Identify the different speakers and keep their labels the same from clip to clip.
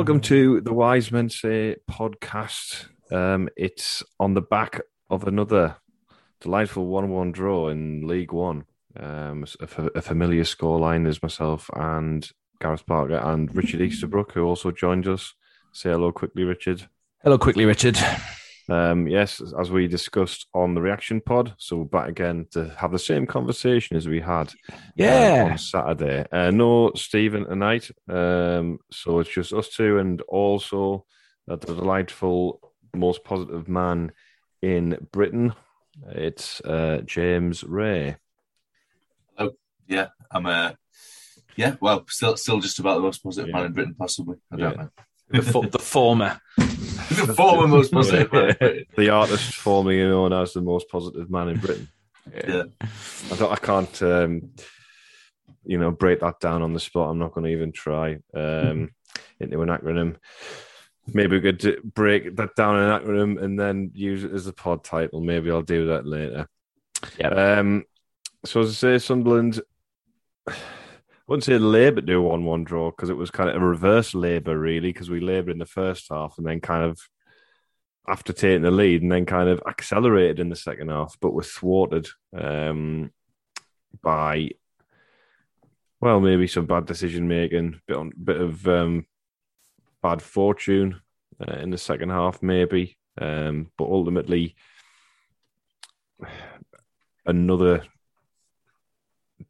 Speaker 1: Welcome to the Wise Men Say podcast. Um, it's on the back of another delightful one-one draw in League One. Um, a familiar scoreline is myself and Gareth Barker and Richard Easterbrook, who also joined us. Say hello quickly, Richard.
Speaker 2: Hello, quickly, Richard.
Speaker 1: Um, yes, as we discussed on the reaction pod, so we're back again to have the same conversation as we had uh,
Speaker 2: Yeah.
Speaker 1: on Saturday. Uh, no Stephen tonight, um, so it's just us two, and also uh, the delightful, most positive man in Britain. It's uh, James Reay. Hello.
Speaker 3: Yeah, I'm uh yeah, well, still still just about the most positive
Speaker 1: Yeah.
Speaker 3: man in Britain, possibly. I don't
Speaker 1: Yeah.
Speaker 3: know.
Speaker 2: The, fo- the former.
Speaker 3: the former most positive man
Speaker 1: the artist formerly known as the most positive man in Britain.
Speaker 3: Yeah.
Speaker 1: I don't. I can't. Um, you know, break that down on the spot. I'm not going to even try um, into an acronym. Maybe we could break that down in an acronym and then use it as a pod title. Maybe I'll do that later.
Speaker 2: Yeah.
Speaker 1: Um, so as I say, Sunderland. Wouldn't say Labour do a one-one draw because it was kind of a reverse Labour, really, because we laboured in the first half and then kind of after taking the lead and then kind of accelerated in the second half, but were thwarted um, by well, maybe some bad decision making, bit on bit of um, bad fortune uh, in the second half, maybe. Um, but ultimately, another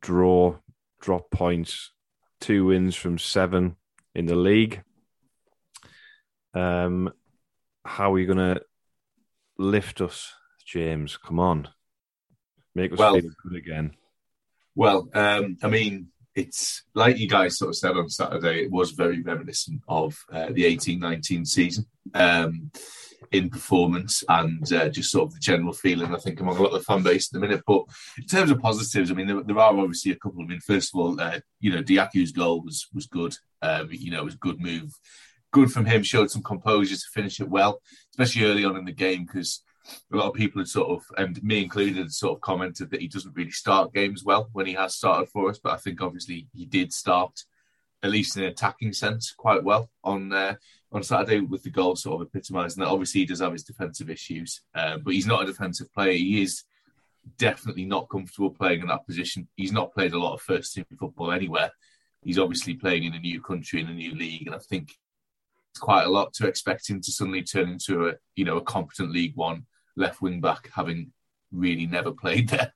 Speaker 1: draw, drop points, two wins from seven in the league. Um, how are you going to lift us, James? Come on, make us
Speaker 3: Well-
Speaker 1: feel good again.
Speaker 3: Well, um, I mean, it's like you guys sort of said on Saturday, it was very reminiscent of uh, the 18-19 season um, in performance and uh, just sort of the general feeling, I think, among a lot of the fan base at the minute. But in terms of positives, I mean, there, there are obviously a couple. I mean, first of all, uh, you know, Dajaku's goal was was good. Um, you know, it was a good move. Good from him, showed some composure to finish it well, especially early on in the game because a lot of people had sort of, and me included, sort of commented that he doesn't really start games well when he has started for us. But I think obviously he did start, at least in an attacking sense, quite well on uh, on Saturday with the goal sort of epitomising that. Obviously, he does have his defensive issues, uh, but he's not a defensive player. He is definitely not comfortable playing in that position. He's not played a lot of first team football anywhere. He's obviously playing in a new country in a new league, and I think it's quite a lot to expect him to suddenly turn into a you know a competent League One left wing back, having really never played there.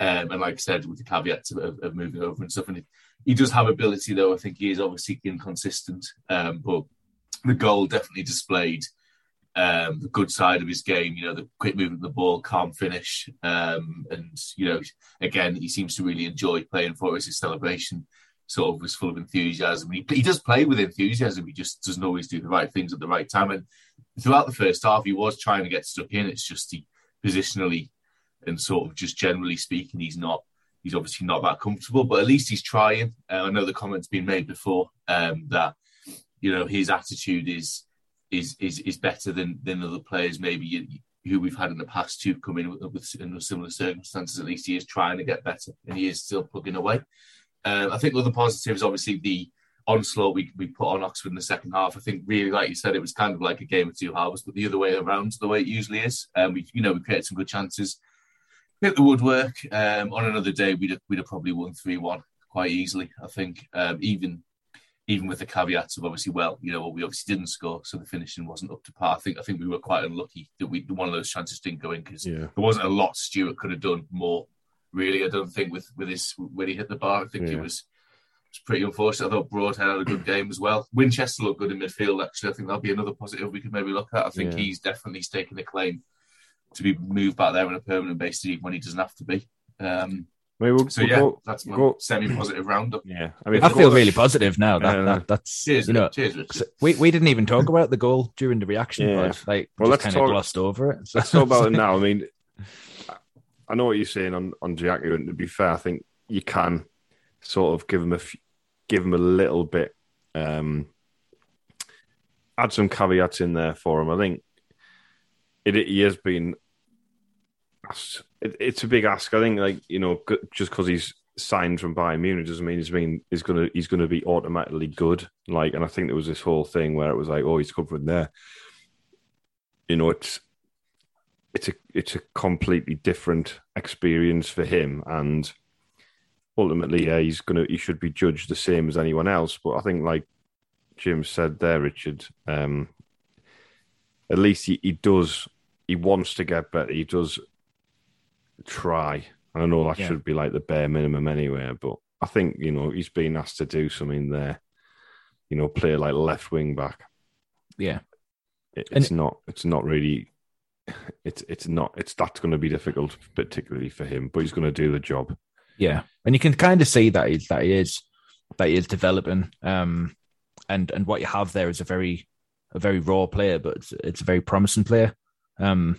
Speaker 3: Um, and like I said, with the caveats of, of, moving over and stuff, and he does have ability though. I think he is obviously inconsistent, um, but the goal definitely displayed um, the good side of his game. You know, the quick movement of the ball, calm finish, um, and you know, again, he seems to really enjoy playing for us. His celebration sort of was full of enthusiasm. He, he does play with enthusiasm. He just doesn't always do the right things at the right time. And throughout the first half, he was trying to get stuck in. It's just he positionally and sort of just generally speaking, he's not. He's obviously not that comfortable, but at least he's trying. Uh, I know the comments been made before um, that you know his attitude is is is is better than than other players maybe who we've had in the past who've come in with, with in similar circumstances. At least he is trying to get better, and he is still plugging away. Uh, I think other positives, obviously the onslaught we, we put on Oxford in the second half. I think really, like you said, it was kind of like a game of two halves, but the other way around, the way it usually is. Um, we, you know, we created some good chances, hit the woodwork. Um, on another day, we'd have, we'd have probably won three one quite easily. I think um, even even with the caveats of obviously, well, you know, we obviously didn't score, so the finishing wasn't up to par. I think I think we were quite unlucky that we one of those chances didn't go in because
Speaker 1: Yeah.
Speaker 3: there wasn't a lot Stewart could have done more. Really, I don't think with with his when he hit the bar, I think it
Speaker 1: Yeah.
Speaker 3: was. It was pretty unfortunate. I thought Broadhead had a good game as well. Winchester looked good in midfield. Actually, I think that'll be another positive we could maybe look at. I think
Speaker 1: Yeah.
Speaker 3: he's definitely taking a claim to be moved back there on a permanent basis when he doesn't have to be. Um,
Speaker 1: I mean, we'll,
Speaker 3: so
Speaker 1: we'll
Speaker 3: yeah,
Speaker 1: go-
Speaker 3: that's my
Speaker 1: go-
Speaker 3: semi-positive roundup.
Speaker 1: yeah. I mean,
Speaker 2: I feel really positive now. That,
Speaker 1: Yeah.
Speaker 2: that that's
Speaker 3: Cheers,
Speaker 2: you know.
Speaker 3: Nick. cheers,
Speaker 2: We, we didn't even talk about the goal during the reaction
Speaker 1: Yeah.
Speaker 2: pod. Like,
Speaker 1: Well,
Speaker 2: well,
Speaker 1: let's
Speaker 2: just kind of
Speaker 1: talk-
Speaker 2: glossed over it. So.
Speaker 1: Let's talk about it now. I mean, I know what you're saying on on Giacomo, and to be fair, I think you can sort of give him a f- give him a little bit, um, add some caveats in there for him. I think it, he has been. It, it's a big ask. I think, like you know, just because he's signed from Bayern Munich doesn't mean he's mean he's gonna he's gonna be automatically good. Like, and I think there was this whole thing where it was like, oh, he's from there. You know, it's it's a it's a completely different experience for him, and ultimately, yeah, he's gonna he should be judged the same as anyone else. But I think, like Jim said there, Richard, um, at least he, he does he wants to get better. He does try. And I know that
Speaker 2: Yeah.
Speaker 1: should be like the bare minimum anyway, but I think you know he's been asked to do something there. You know, play like left wing back.
Speaker 2: yeah,
Speaker 1: It,
Speaker 2: And-
Speaker 1: it's not. It's not really. It's it's not. It's that's going to be difficult, particularly for him. But he's going to do the job.
Speaker 2: yeah, and you can kind of see that he's that he is that he is developing. Um, and and what you have there is a very a very raw player, but it's it's a very promising player. Um,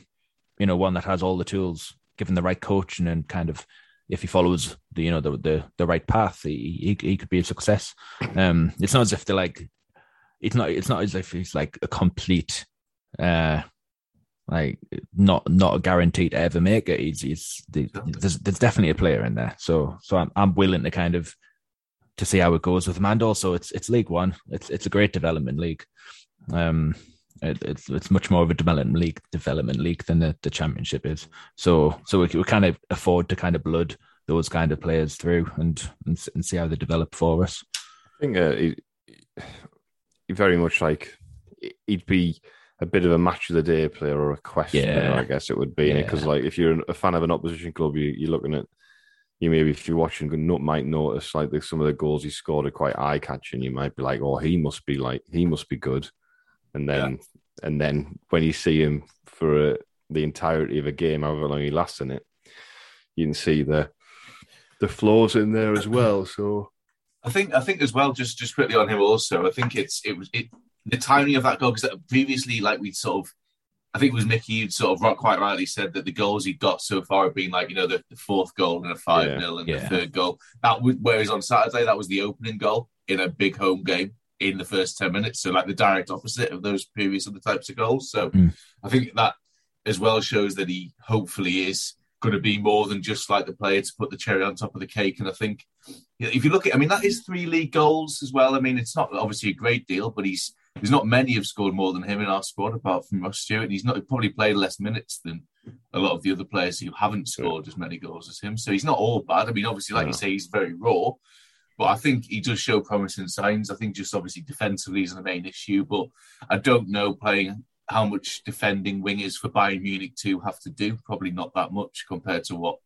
Speaker 2: you know, one that has all the tools, given the right coaching and kind of if he follows the you know the the, the right path, he, he he could be a success. Um, it's not as if they're like it's not it's not as if he's like a complete uh like not not a guaranteed to ever make it. He's, he's there's there's definitely a player in there. So so I'm I'm willing to kind of to see how it goes with him. And also it's it's League One. It's it's a great development league. Um it, it's it's much more of a development league development league than the, the championship is. So so we, we kind of afford to kind of blood those kind of players through and and, and see how they develop for us.
Speaker 1: I think uh, he, he very much like he'd be a bit of a match of the day player or a question
Speaker 2: Yeah.
Speaker 1: player, I guess it would be. Because
Speaker 2: Yeah.
Speaker 1: like if you're a fan of an opposition club, you, you're looking at you maybe if you're watching, you might notice like some of the goals he scored are quite eye catching. You might be like, oh, he must be like he must be good, and then and then when you see him for uh, the entirety of a game, however long he lasts in it, you can see the the flaws in there as well. So
Speaker 3: I think I think as well, just just quickly on him also. I think it's it was it the timing of that goal because previously, like we'd sort of, I think it was Mickey who sort of quite rightly said that the goals he'd got so far have been like you know the, the fourth goal and a five 0 and the third goal. That was whereas on Saturday that was the opening goal in a big home game in the first ten minutes. So like the direct opposite of those previous other types of goals. So
Speaker 2: Mm.
Speaker 3: I think that as well shows that he hopefully is going to be more than just like the player to put the cherry on top of the cake. And I think yeah, if you look at, I mean, that is three league goals as well. I mean, it's not obviously a great deal, but he's there's not many have scored more than him in our squad, apart from Ross Stewart. He's not he probably played less minutes than a lot of the other players who haven't scored as many goals as him. So he's not all bad. I mean, obviously, like you say, he's very raw, but I think he does show promising signs. I think just obviously defensively is the main issue, but I don't know playing how much defending wingers for Bayern Munich to have to do. Probably not that much compared to what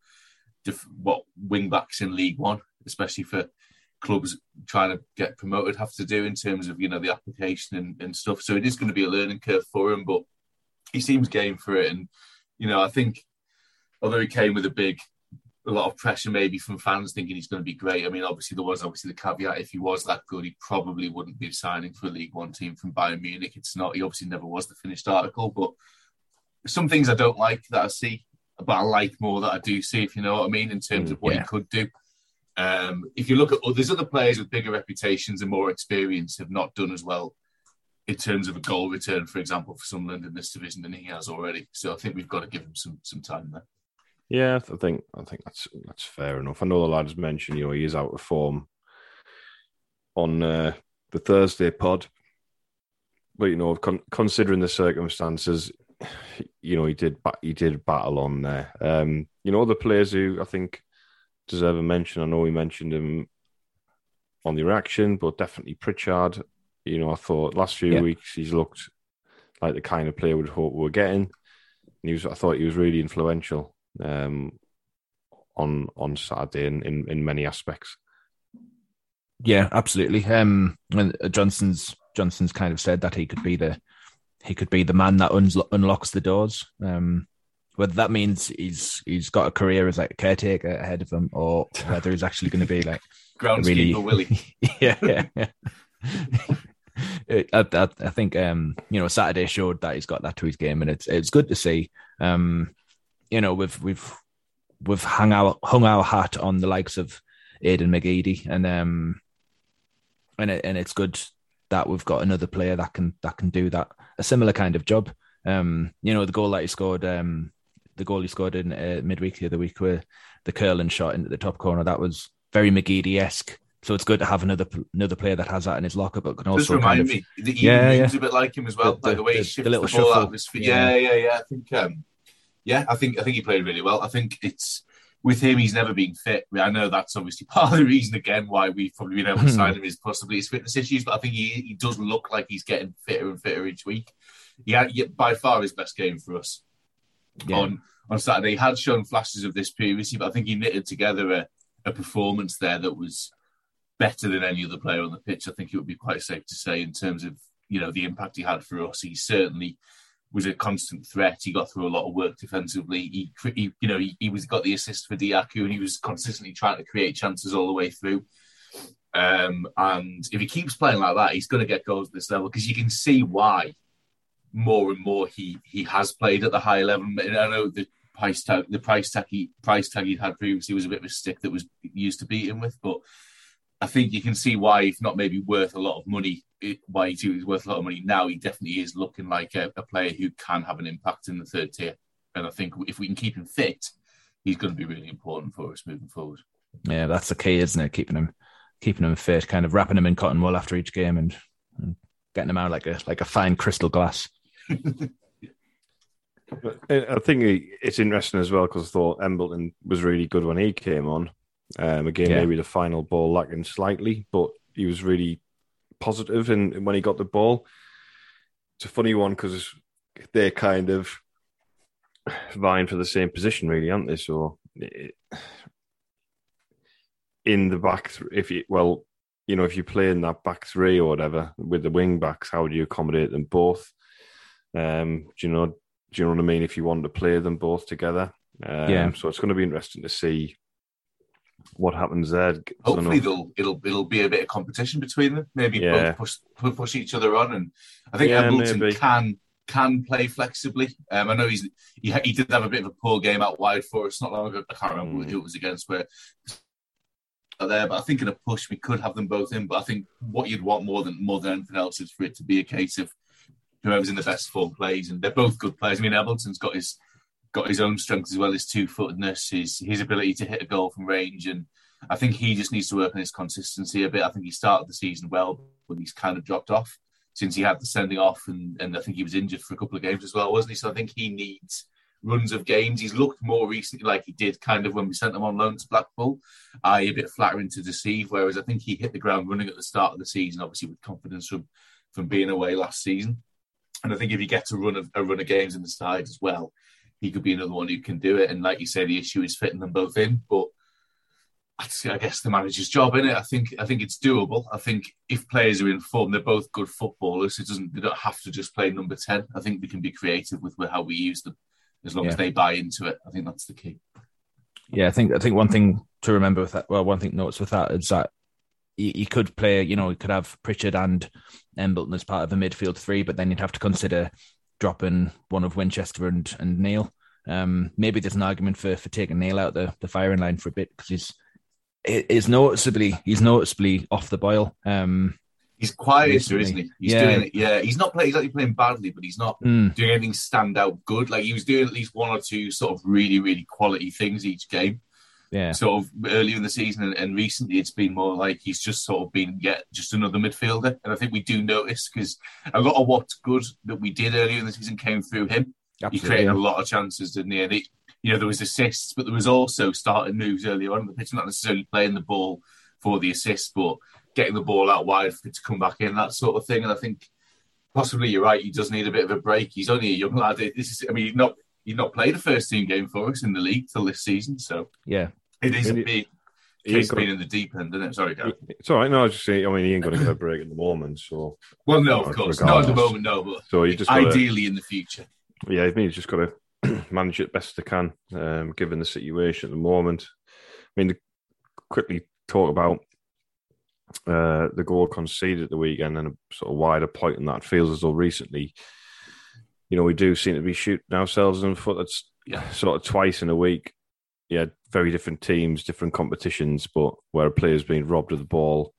Speaker 3: def- what wing backs in League One, especially for clubs trying to get promoted, have to do in terms of you know the application and, and stuff. So it is going to be a learning curve for him, but he seems game for it. And you know, I think although he came with a big a lot of pressure maybe from fans thinking he's going to be great. I mean, obviously there was obviously the caveat if he was that good, he probably wouldn't be signing for a League One team from Bayern Munich. It's not. He obviously never was the finished article, but some things I don't like that I see, but I like more that I do see. If you know what I mean, in terms of what
Speaker 2: yeah.
Speaker 3: he could do. Um, if you look at there's other players with bigger reputations and more experience have not done as well in terms of a goal return, for example, for Sunderland in this division than he has already. So I think we've got to give him some some time there.
Speaker 1: Yeah, I think I think that's that's fair enough. I know the lads mentioned, you know, he is out of form on uh, the Thursday pod, but you know, con- considering the circumstances, you know, he did ba- he did battle on there. Um, you know, the players who I think deserve a mention. I know we mentioned him on the reaction, but definitely Pritchard. You know, I thought last few
Speaker 2: Yeah.
Speaker 1: weeks he's looked like the kind of player we'd hope we were getting. And he was, I thought he was really influential um, on on Saturday in, in, in many aspects.
Speaker 2: Yeah, absolutely. Um, and uh, Johnson's Johnson's kind of said that he could be the he could be the man that unlo- unlocks the doors. Um, whether that means he's he's got a career as like a caretaker ahead of him, or whether he's actually going to be like
Speaker 3: Groundskeeper
Speaker 2: really
Speaker 3: Willie.
Speaker 2: yeah, yeah, yeah. It- I, I, I think um, you know Saturday showed that he's got that to his game, and it's it's good to see. Um, you know, we've we've we've hung our hung our hat on the likes of Aidan McGeady, and um, and it, and it's good that we've got another player that can that can do that a similar kind of job. Um, you know, the goal that he scored, um, the goal he scored in uh, midweek the other week, where the curling shot into the top corner, that was very McGeady esque. So it's good to have another another player that has that in his locker, but can also
Speaker 3: remind
Speaker 2: kind of
Speaker 3: me that he
Speaker 2: Yeah, yeah.
Speaker 3: a bit like him as well,
Speaker 2: The-
Speaker 3: like the way
Speaker 2: the-
Speaker 3: he
Speaker 2: the
Speaker 3: shifts the,
Speaker 2: little
Speaker 3: ball
Speaker 2: shuffle.
Speaker 3: out of his feet.
Speaker 2: Yeah.
Speaker 3: Yeah, yeah, yeah. I think, um, yeah, I think I think he played really well. I think it's with him, he's never been fit. I know that's obviously part of the reason again why we've probably been able to hmm. sign him is possibly his fitness issues. But I think he he does look like he's getting fitter and fitter each week. Yeah, by far his best game for us
Speaker 2: Yeah.
Speaker 3: on on Saturday. He had shown flashes of this previously, but I think he knitted together a, a performance there that was better than any other player on the pitch. I think it would be quite safe to say in terms of you know the impact he had for us. He certainly was a constant threat. He got through a lot of work defensively. He, he you know, he, he was got the assist for Dajaku, and he was consistently trying to create chances all the way through. Um, and if he keeps playing like that, he's going to get goals at this level because you can see why more and more he he has played at the higher level. I know the price tag the price tag he price tag he'd had previously was a bit of a stick that was used to beat him with, but I think you can see why, if not maybe worth a lot of money, it, why he's worth a lot of money now. He definitely is looking like a, a player who can have an impact in the third tier. And I think if we can keep him fit, he's going to be really important for us moving forward.
Speaker 2: Yeah, that's the key, isn't it? Keeping him, keeping him fit, kind of wrapping him in cotton wool after each game, and, and getting him out like a like a fine crystal glass.
Speaker 1: I uh, I think it's interesting as well because I thought Embleton was really good when he came on. Um, again,
Speaker 2: Yeah.
Speaker 1: maybe the final ball lacking slightly, but he was really positive in, when he got the ball. It's a funny one because they're kind of vying for the same position, really, aren't they? So it, in the back, th- if you well, you know, if you play in that back three or whatever with the wing backs, how do you accommodate them both? Um, do you know? Do you know what I mean? If you want to play them both together, um,
Speaker 2: Yeah.
Speaker 1: So it's going to be interesting to see what happens there.
Speaker 3: Hopefully, they'll it'll it'll be a bit of competition between them. Maybe
Speaker 1: Yeah.
Speaker 3: both push push each other on, and I think
Speaker 1: Yeah, maybe.
Speaker 3: can can play flexibly. Um, I know he's he, he did have a bit of a poor game out wide for us not long ago. I can't remember
Speaker 1: Mm.
Speaker 3: who it was against where there, but I think in a push we could have them both in. But I think what you'd want more than more than anything else is for it to be a case of whoever's in the best form plays, and they're both good players. I mean, Embleton's got his got his own strengths as well, his two footedness, his his ability to hit a goal from range, and I think he just needs to work on his consistency a bit. I think he started the season well, but he's kind of dropped off since he had the sending off, and, and I think he was injured for a couple of games as well, wasn't he? So I think he needs runs of games. He's looked more recently like he did kind of when we sent him on loan to Blackpool, a bit flattering to deceive. Whereas I think he hit the ground running at the start of the season, obviously with confidence from from being away last season. And I think if he gets a run of a run of games in the side as well, he could be another one who can do it. And like you say, the issue is fitting them both in, but. I guess the manager's job in it. I think I think it's doable. I think if players are in form, they're both good footballers. It doesn't they don't have to just play number ten. I think we can be creative with how we use them, as long
Speaker 2: Yeah.
Speaker 3: as they buy into it. I think that's the key.
Speaker 2: Yeah, I think I think one thing to remember with that, well, one thing notes with that is that you, you could play, you know, you could have Pritchard and Embleton as part of a midfield three, but then you'd have to consider dropping one of Winchester and and Neil. Um, maybe there's an argument for for taking Neil out the the firing line for a bit because he's is noticeably he's noticeably off the boil. Um,
Speaker 3: He's quieter, isn't he? He's
Speaker 2: Yeah.
Speaker 3: doing it. Yeah, he's not playing. He's actually playing badly, but he's not
Speaker 2: mm,
Speaker 3: doing anything stand out good. Like he was doing at least one or two sort of really, really quality things each game.
Speaker 2: Yeah,
Speaker 3: Sort of earlier in the season and, and recently, it's been more like he's just sort of been yet just another midfielder. And I think we do notice because a lot of what's good that we did earlier in the season came through him. He created a lot of chances, didn't he? And he, you know, there was assists, but there was also starting moves earlier on in the pitch, not necessarily playing the ball for the assist, but getting the ball out wide for it to come back in, that sort of thing. And I think possibly you're right. He does need a bit of a break. He's only a young lad. This is, I mean, not he's not played a first team game for us in the league till this season, so
Speaker 2: Yeah.
Speaker 3: It is a big case being in the deep end, isn't it? Sorry, Gary.
Speaker 1: It's all right. No, I was just saying. I mean, he ain't going to get a break at the moment, so
Speaker 3: Well, no, of course, not at the moment, no, but
Speaker 1: so you just gotta,
Speaker 3: ideally in the future.
Speaker 1: yeah. I mean, he's just got to manage it best they can, um, given the situation at the moment. I mean, to quickly talk about uh, the goal conceded at the weekend and a sort of wider point in that. Feels as though recently, you know, we do seem to be shooting ourselves in the foot. That's
Speaker 3: Yeah.
Speaker 1: sort of twice in a week. Yeah, very different teams, different competitions, but where a player's been robbed of the ball,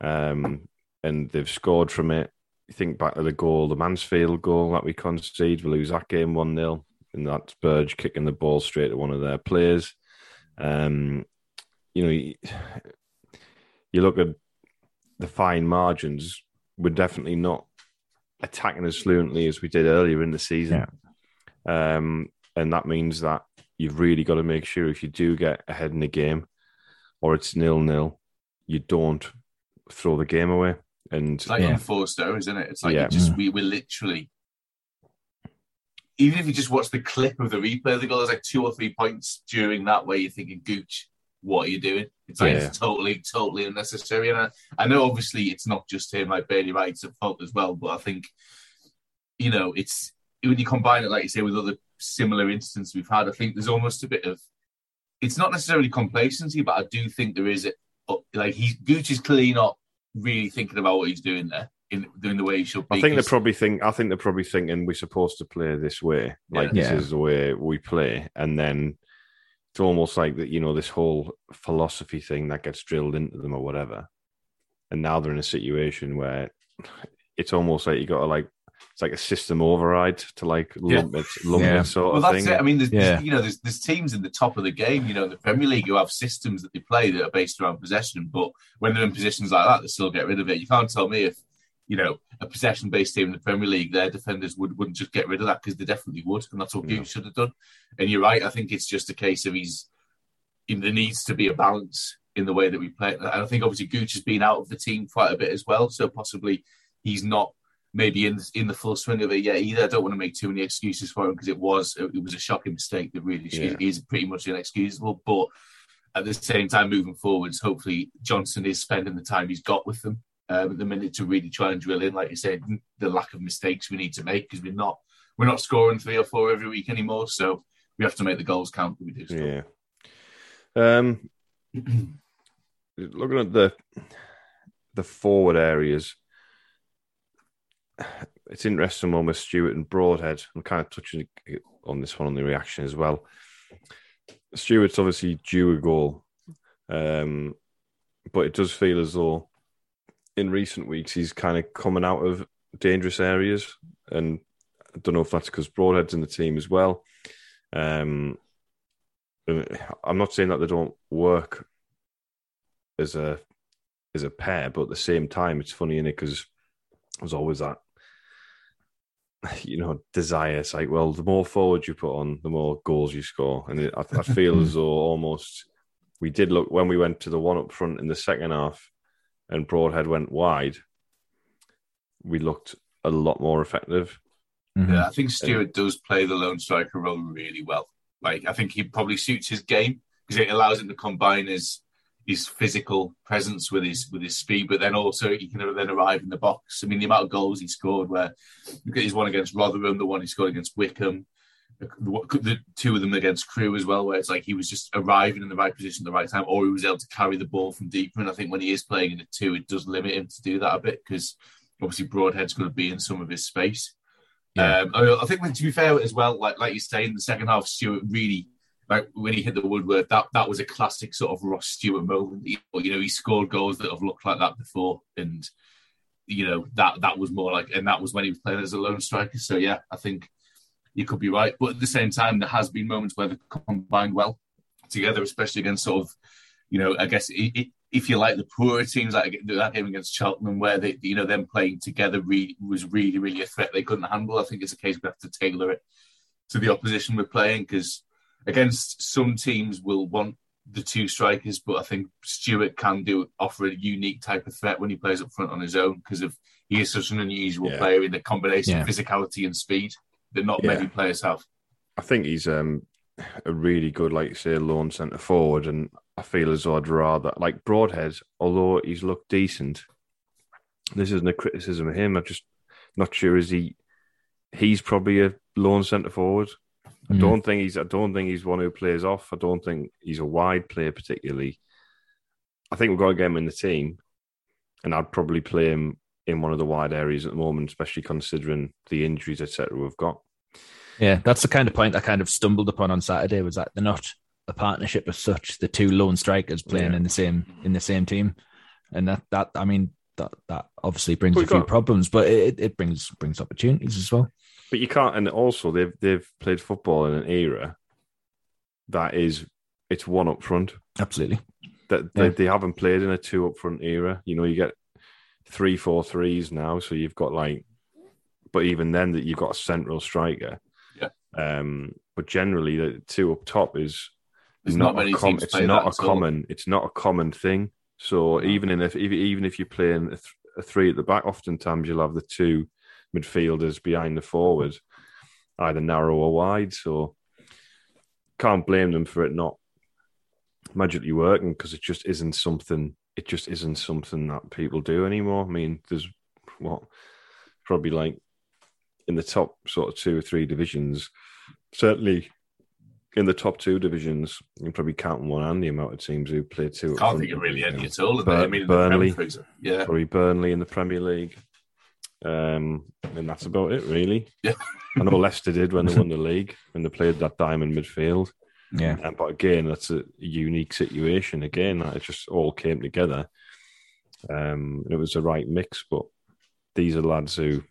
Speaker 1: um, and they've scored from it. You think back to the goal, the Mansfield goal that we conceded, we lose that game one 0 and that's Burge kicking the ball straight to one of their players. Um, you know, you, you look at the fine margins. We're definitely not attacking as fluently as we did earlier in the season. Um, and that means that you've really got to make sure if you do get ahead in the game or it's nil nil, you don't throw the game away. And
Speaker 3: It's like
Speaker 2: Yeah.
Speaker 3: unforced errors, isn't it? It's like
Speaker 1: Yeah.
Speaker 3: just mm. we were literally. Even if you just watch the clip of the replay of the goal, there's like two or three points during that where you're thinking, "Gooch, what are you doing?" It's like
Speaker 1: Yeah.
Speaker 3: it's totally, totally unnecessary. And I, I know, obviously, it's not just him. Like Bailey Wright's at fault as well, but I think, you know, it's when you combine it, like you say, with other similar instances we've had. I think there's almost a bit of. It's not necessarily complacency, but I do think there is a like he's Gooch is clearly not really thinking about what he's doing there in doing the way he should be.
Speaker 1: I think they're
Speaker 3: 'cause-
Speaker 1: probably think. I think they're probably thinking we're supposed to play this way, like
Speaker 2: Yeah.
Speaker 1: this
Speaker 2: Yeah.
Speaker 1: is the way we play, and then it's almost like that. You know, this whole philosophy thing that gets drilled into them or whatever, and now they're in a situation where it's almost like you got to like it's like a system override to like lump it, lump
Speaker 2: Yeah.
Speaker 1: it sort
Speaker 3: Well,
Speaker 1: of
Speaker 3: that's
Speaker 1: thing.
Speaker 3: it. I mean, there's,
Speaker 2: Yeah.
Speaker 3: there's, you know, there's, there's teams in the top of the game, you know, in the Premier League who have systems that they play that are based around possession. But when they're in positions like that, they still get rid of it. You can't tell me if, you know, a possession-based team in the Premier League, their defenders would, wouldn't just get rid of that because they definitely would. And that's what
Speaker 1: Yeah.
Speaker 3: Gooch should have done. And you're right. I think it's just a case of he's, in there needs to be a balance in the way that we play. And I think obviously Gooch has been out of the team quite a bit as well. So possibly he's not maybe in in the full swing of it yet either. I don't want to make too many excuses for him because it was it was a shocking mistake that really
Speaker 1: Yeah.
Speaker 3: is pretty much inexcusable. But at the same time, moving forwards, hopefully Johnson is spending the time he's got with them um, at the minute to really try and drill in, like you said, the lack of mistakes we need to make because we're not we're not scoring three or four every week anymore. So we have to make the goals count that we do. still.
Speaker 1: Yeah. Um, looking at the the forward areas, it's interesting one with Stewart and Broadhead. I'm kind of touching on this one on the reaction as well. Stewart's obviously due a goal, um, but it does feel as though in recent weeks he's kind of coming out of dangerous areas, and I don't know if that's because Broadhead's in the team as well. Um, I'm not saying that they don't work as a as a pair, but at the same time, it's funny in it because there's always that you know desire. It's like, well, the more forward you put on, the more goals you score, and it, I, I feel as though almost we did look when we went to the one up front in the second half, and Broadhead went wide. We looked a lot more effective.
Speaker 2: Mhm.
Speaker 3: Yeah, I think Stewart does play the lone striker role really well. Like I think he probably suits his game because it allows him to combine his his physical presence with his with his speed, but then also he can then arrive in the box. I mean, the amount of goals he scored, where look at his one against Rotherham, the one he scored against Wycombe, the, the two of them against Crewe as well, where it's like he was just arriving in the right position at the right time, or he was able to carry the ball from deeper. And I think when he is playing in the two, it does limit him to do that a bit because obviously Broadhead's going to be in some of his space.
Speaker 2: Yeah.
Speaker 3: Um, I, I think, when, to be fair as well, like like you say, in the second half, Stewart really, like when he hit the woodwork, that that was a classic sort of Ross Stewart moment. You know, he scored goals that have looked like that before, and you know that that was more like, and that was when he was playing as a lone striker. So yeah, I think you could be right, but at the same time, there has been moments where they've combined well together, especially against sort of, you know, I guess i i if you like the poorer teams, like that game against Cheltenham, where they, you know, them playing together was really, really a threat they couldn't handle. I think it's a case we have to tailor it to the opposition we're playing because against some teams will want the two strikers, but I think Stewart can do offer a unique type of threat when he plays up front on his own because of he is such an unusual
Speaker 1: Yeah.
Speaker 3: player in the combination
Speaker 2: Yeah.
Speaker 3: of physicality and speed that not
Speaker 1: Yeah.
Speaker 3: many players have.
Speaker 1: I think he's um, a really good, like you say, lone centre forward, and I feel as though I'd rather like Broadhead, although he's looked decent. This isn't a criticism of him. I'm just not sure is he. He's probably a lone centre forward. I
Speaker 2: Mm.
Speaker 1: don't think he's. I don't think he's one who plays off. I don't think he's a wide player particularly. I think we've got to get him in the team, and I'd probably play him in one of the wide areas at the moment, especially considering the injuries etc. We've got.
Speaker 2: Yeah, that's the kind of point I kind of stumbled upon on Saturday was that they're not a partnership as such. The two lone strikers playing
Speaker 1: Yeah.
Speaker 2: in the same in the same team, and that that I mean that that obviously brings
Speaker 1: Well,
Speaker 2: a few
Speaker 1: got-
Speaker 2: problems, but it, it brings brings opportunities as well.
Speaker 1: But you can't, and also they've they've played football in an era that is it's one up front.
Speaker 2: Absolutely.
Speaker 1: That they,
Speaker 2: Yeah.
Speaker 1: they haven't played in a two up front era. You know, you get three four threes now, so you've got like, but even then that you've got a central striker.
Speaker 3: Yeah.
Speaker 1: Um, but generally the two up top is
Speaker 3: There's
Speaker 1: not,
Speaker 3: not many
Speaker 1: a com- it's not a
Speaker 3: at all.
Speaker 1: common it's not a common thing. So even in if even even if you're playing a, th- a three at the back, oftentimes you'll have the two midfielders behind the forward, either narrow or wide. So can't blame them for it not magically working because it just isn't something. It just isn't something that people do anymore. I mean, there's what probably like in the top sort of two or three divisions, certainly in the top two divisions, you can probably count on one hand the amount of teams who play two. I
Speaker 3: Can't think of really any at all.
Speaker 1: Bur-
Speaker 3: I mean, in the
Speaker 1: Burnley.
Speaker 3: Premier, for example. yeah,
Speaker 1: Probably Burnley in the Premier League. Um, and that's about it, really.
Speaker 3: Yeah.
Speaker 1: I know Leicester did when they won the league, when they played that diamond midfield.
Speaker 2: Yeah.
Speaker 1: Um, but again, that's a unique situation. Again, that it just all came together. Um, it was the right mix. But these are lads who,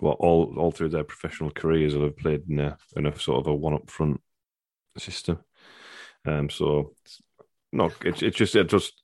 Speaker 1: well, all all through their professional careers, will have played in a in a sort of a one up front system. Um, so no, it's it's just it just.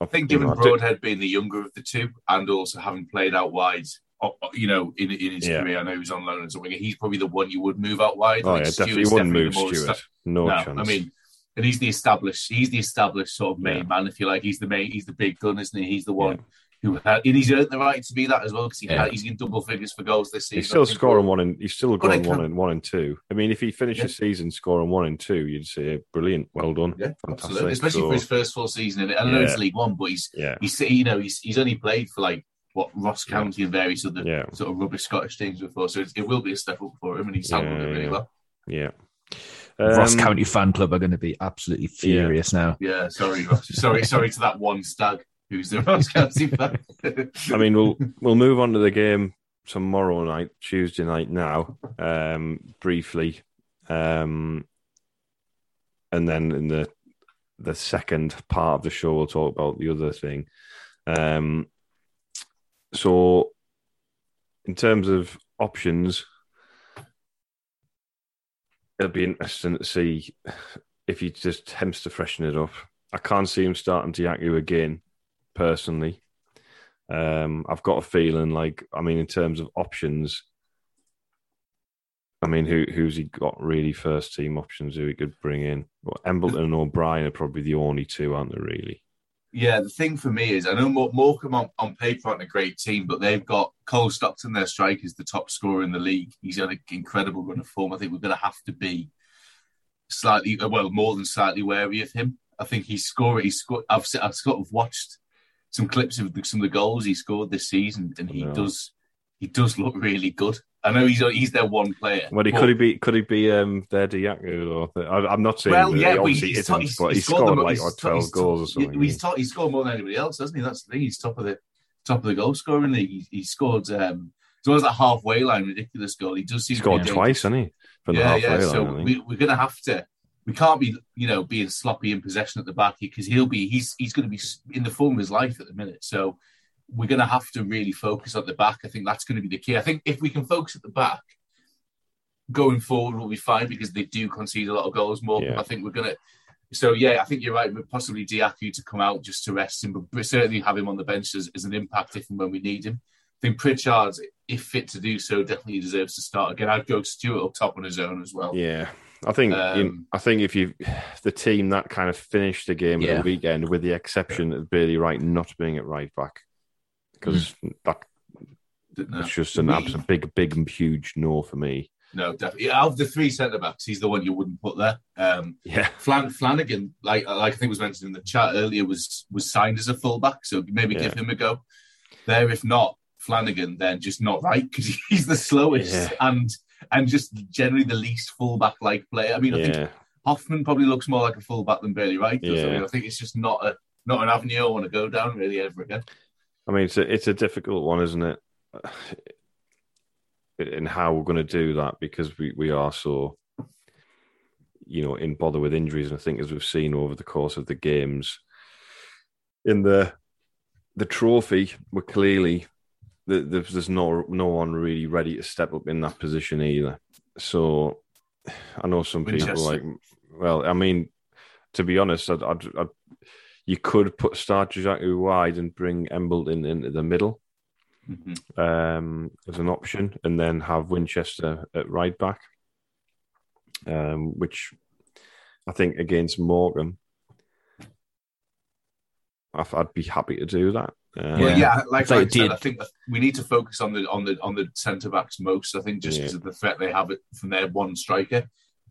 Speaker 3: I think given
Speaker 1: know, I do-
Speaker 3: Broadhead being the younger of the two, and also having played out wide, uh, uh, you know, in in his
Speaker 1: Yeah.
Speaker 3: career, I know he was on loan as a winger. He's probably the one you would move out wide.
Speaker 1: Oh
Speaker 3: Like,
Speaker 1: yeah, definitely you wouldn't move Stewart.
Speaker 3: esta-
Speaker 1: No,
Speaker 3: no,
Speaker 1: chance.
Speaker 3: I mean, and he's the established. He's the established sort of main
Speaker 1: Yeah.
Speaker 3: man, if you like. He's the main. He's the big gun, isn't he? He's the one who had, and he's earned the right to be that as well because he
Speaker 2: Yeah.
Speaker 3: he's in double figures for goals this season.
Speaker 1: he's still scoring one and he's still
Speaker 3: But
Speaker 1: going one and one and two. I mean, if he finished the season scoring one and two, you'd say brilliant, well done,
Speaker 3: Yeah,
Speaker 1: fantastic.
Speaker 3: absolutely. Especially
Speaker 1: So,
Speaker 3: for his first full season in it. I don't know it's League One, but he's
Speaker 1: yeah,
Speaker 3: he's you know he's he's only played for like what Ross County and various other
Speaker 1: Yeah.
Speaker 3: sort of rubbish Scottish teams before, so it's, it will be a step up for him, and he's handled it really
Speaker 1: Yeah.
Speaker 3: well.
Speaker 1: yeah.
Speaker 2: Ross
Speaker 1: Um,
Speaker 2: County fan club are going to be absolutely furious now.
Speaker 3: Yeah, sorry, Ross. sorry, sorry to that one stag who's the Ross County fan.
Speaker 1: I mean, we'll we'll move on to the game tomorrow night, Tuesday night. Now, um, briefly, um, and then in the the second part of the show, we'll talk about the other thing. Um, so, in terms of options, it'll be interesting to see if he just attempts to freshen it up. I can't see him starting Tiago again, personally. Um, I've got a feeling like, I mean, in terms of options, I mean, who who's he got really first team options who he could bring in? Well, Embleton and O'Brien are probably the only two, aren't they? Really?
Speaker 3: yeah, the thing for me is I know Mor- Morecambe on, on paper aren't a great team, but they've got Cole Stockton, their striker, is the top scorer in the league. He's had an incredible run of form. I think we're going to have to be slightly, well, more than slightly wary of him. I think he's scored. He's scored. I've, I've sort of watched some clips of the, some of the goals he scored this season, and he
Speaker 1: Yeah.
Speaker 3: does he does look really good. I know he's he's their one player.
Speaker 1: Well, he could he be could he be um their Dajaku or I, I'm not saying
Speaker 3: Well, yeah,
Speaker 1: he
Speaker 3: he's,
Speaker 1: isn't,
Speaker 3: top- he's,
Speaker 1: but
Speaker 3: he's
Speaker 1: scored, like
Speaker 3: he's
Speaker 1: 12
Speaker 3: he's
Speaker 1: goals or something.
Speaker 3: He's, top, he's scored more than anybody else, hasn't he? That's the thing. He's top of the top of the goal scoring league. He, he scored um, well as that halfway line, ridiculous goal. He does seem
Speaker 1: he scored twice, hasn't he? From the
Speaker 3: yeah,
Speaker 1: halfway
Speaker 3: yeah.
Speaker 1: line,
Speaker 3: So we, we're going to have to. We can't be, you know, being sloppy in possession at the back because he'll be. He's he's going to be in the form of his life at the minute. So we're going to have to really focus at the back. I think that's going to be the key. I think if we can focus at the back, going forward will be fine because they do concede a lot of goals more.
Speaker 1: Yeah.
Speaker 3: I think we're going to. So yeah, I think you're right. But possibly Dajaku to come out just to rest him, but certainly have him on the bench as, as an impact if and when we need him. I think Pritchard, if fit to do so, definitely deserves to start again. I'd go Stewart up top on his own as well.
Speaker 1: Yeah, I think you know,
Speaker 3: Um,
Speaker 1: I think if you the team that kind of finished the game at
Speaker 2: Yeah.
Speaker 1: the weekend, with the exception of Bailey Wright not being at Wright back, because that
Speaker 3: Didn't
Speaker 1: that's just an
Speaker 3: We-
Speaker 1: absolute big, big, huge no for me.
Speaker 3: No, definitely. Out of the three centre backs, he's the one you wouldn't put there. Um,
Speaker 1: Yeah,
Speaker 3: Flan- Flanagan, like like I think was mentioned in the chat earlier, was was signed as a fullback, so maybe give him a go there. If not Flanagan, then just not right because he's the slowest
Speaker 1: Yeah.
Speaker 3: and and just generally the least fullback like player. I mean, I think Hoffmann probably looks more like a fullback than Bailey Wright does. I,
Speaker 1: Yeah.
Speaker 3: mean, I think it's just not a not an avenue I want to go down really ever again.
Speaker 1: I mean, it's a, it's a difficult one, isn't it? In how we're going to do that because we, we are so, you know, in bother with injuries. And I think as we've seen over the course of the games, in the the trophy, we're clearly the, the, there's no no one really ready to step up in that position either. So I know some people like, well, I mean, to be honest, I'd, I'd, I'd you could put start Jaku wide and bring Embleton into the middle
Speaker 3: Mhm.
Speaker 1: um, as an option, and then have Winchester at right back, um, which I think against Morecambe, I'd, I'd be happy to do that. Um,
Speaker 3: Well, yeah, like
Speaker 2: like
Speaker 3: I said,
Speaker 2: did.
Speaker 3: I think we need to focus on the on the on the centre backs most. I think just
Speaker 1: Yeah.
Speaker 3: because of the threat they have it from their one striker,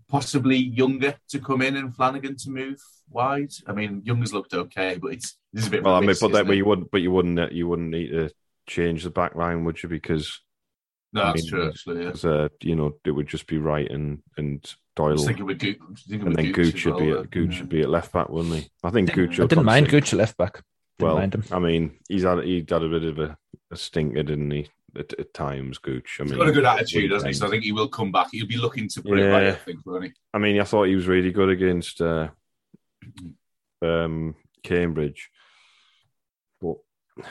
Speaker 3: possibly younger to come in and Flanagan to move wide. I mean, Younger's looked okay, but it's this a bit.
Speaker 1: Well, I mean, but that,
Speaker 3: isn't
Speaker 1: but you wouldn't, but you wouldn't, uh, you wouldn't need to change the back line, would you? Because,
Speaker 3: no,
Speaker 1: I
Speaker 3: that's
Speaker 1: mean,
Speaker 3: true. Actually, yeah.
Speaker 1: 'cause, uh, you know, it would just be right and and
Speaker 3: I
Speaker 1: Doyle,
Speaker 3: was thinking with Gooch, I was thinking
Speaker 1: and
Speaker 3: with
Speaker 1: then
Speaker 3: Gooch
Speaker 1: Gooch
Speaker 3: as
Speaker 1: should be
Speaker 3: well,
Speaker 1: at Gooch
Speaker 3: uh,
Speaker 1: should be at left back, wouldn't he? I think Gooch.
Speaker 2: I didn't mind
Speaker 1: consider-
Speaker 2: Gooch at left back. Didn't
Speaker 1: Well,
Speaker 2: mind him.
Speaker 1: I mean, he's had he had a bit of a, a stinker, didn't he? At, at times, Gooch. I
Speaker 3: He's
Speaker 1: mean,
Speaker 3: got a good attitude, doesn't he? So I think he will come back. He'll be looking to put it right. I think, won't he?
Speaker 1: I mean, I thought he was really good against uh, um, Cambridge, but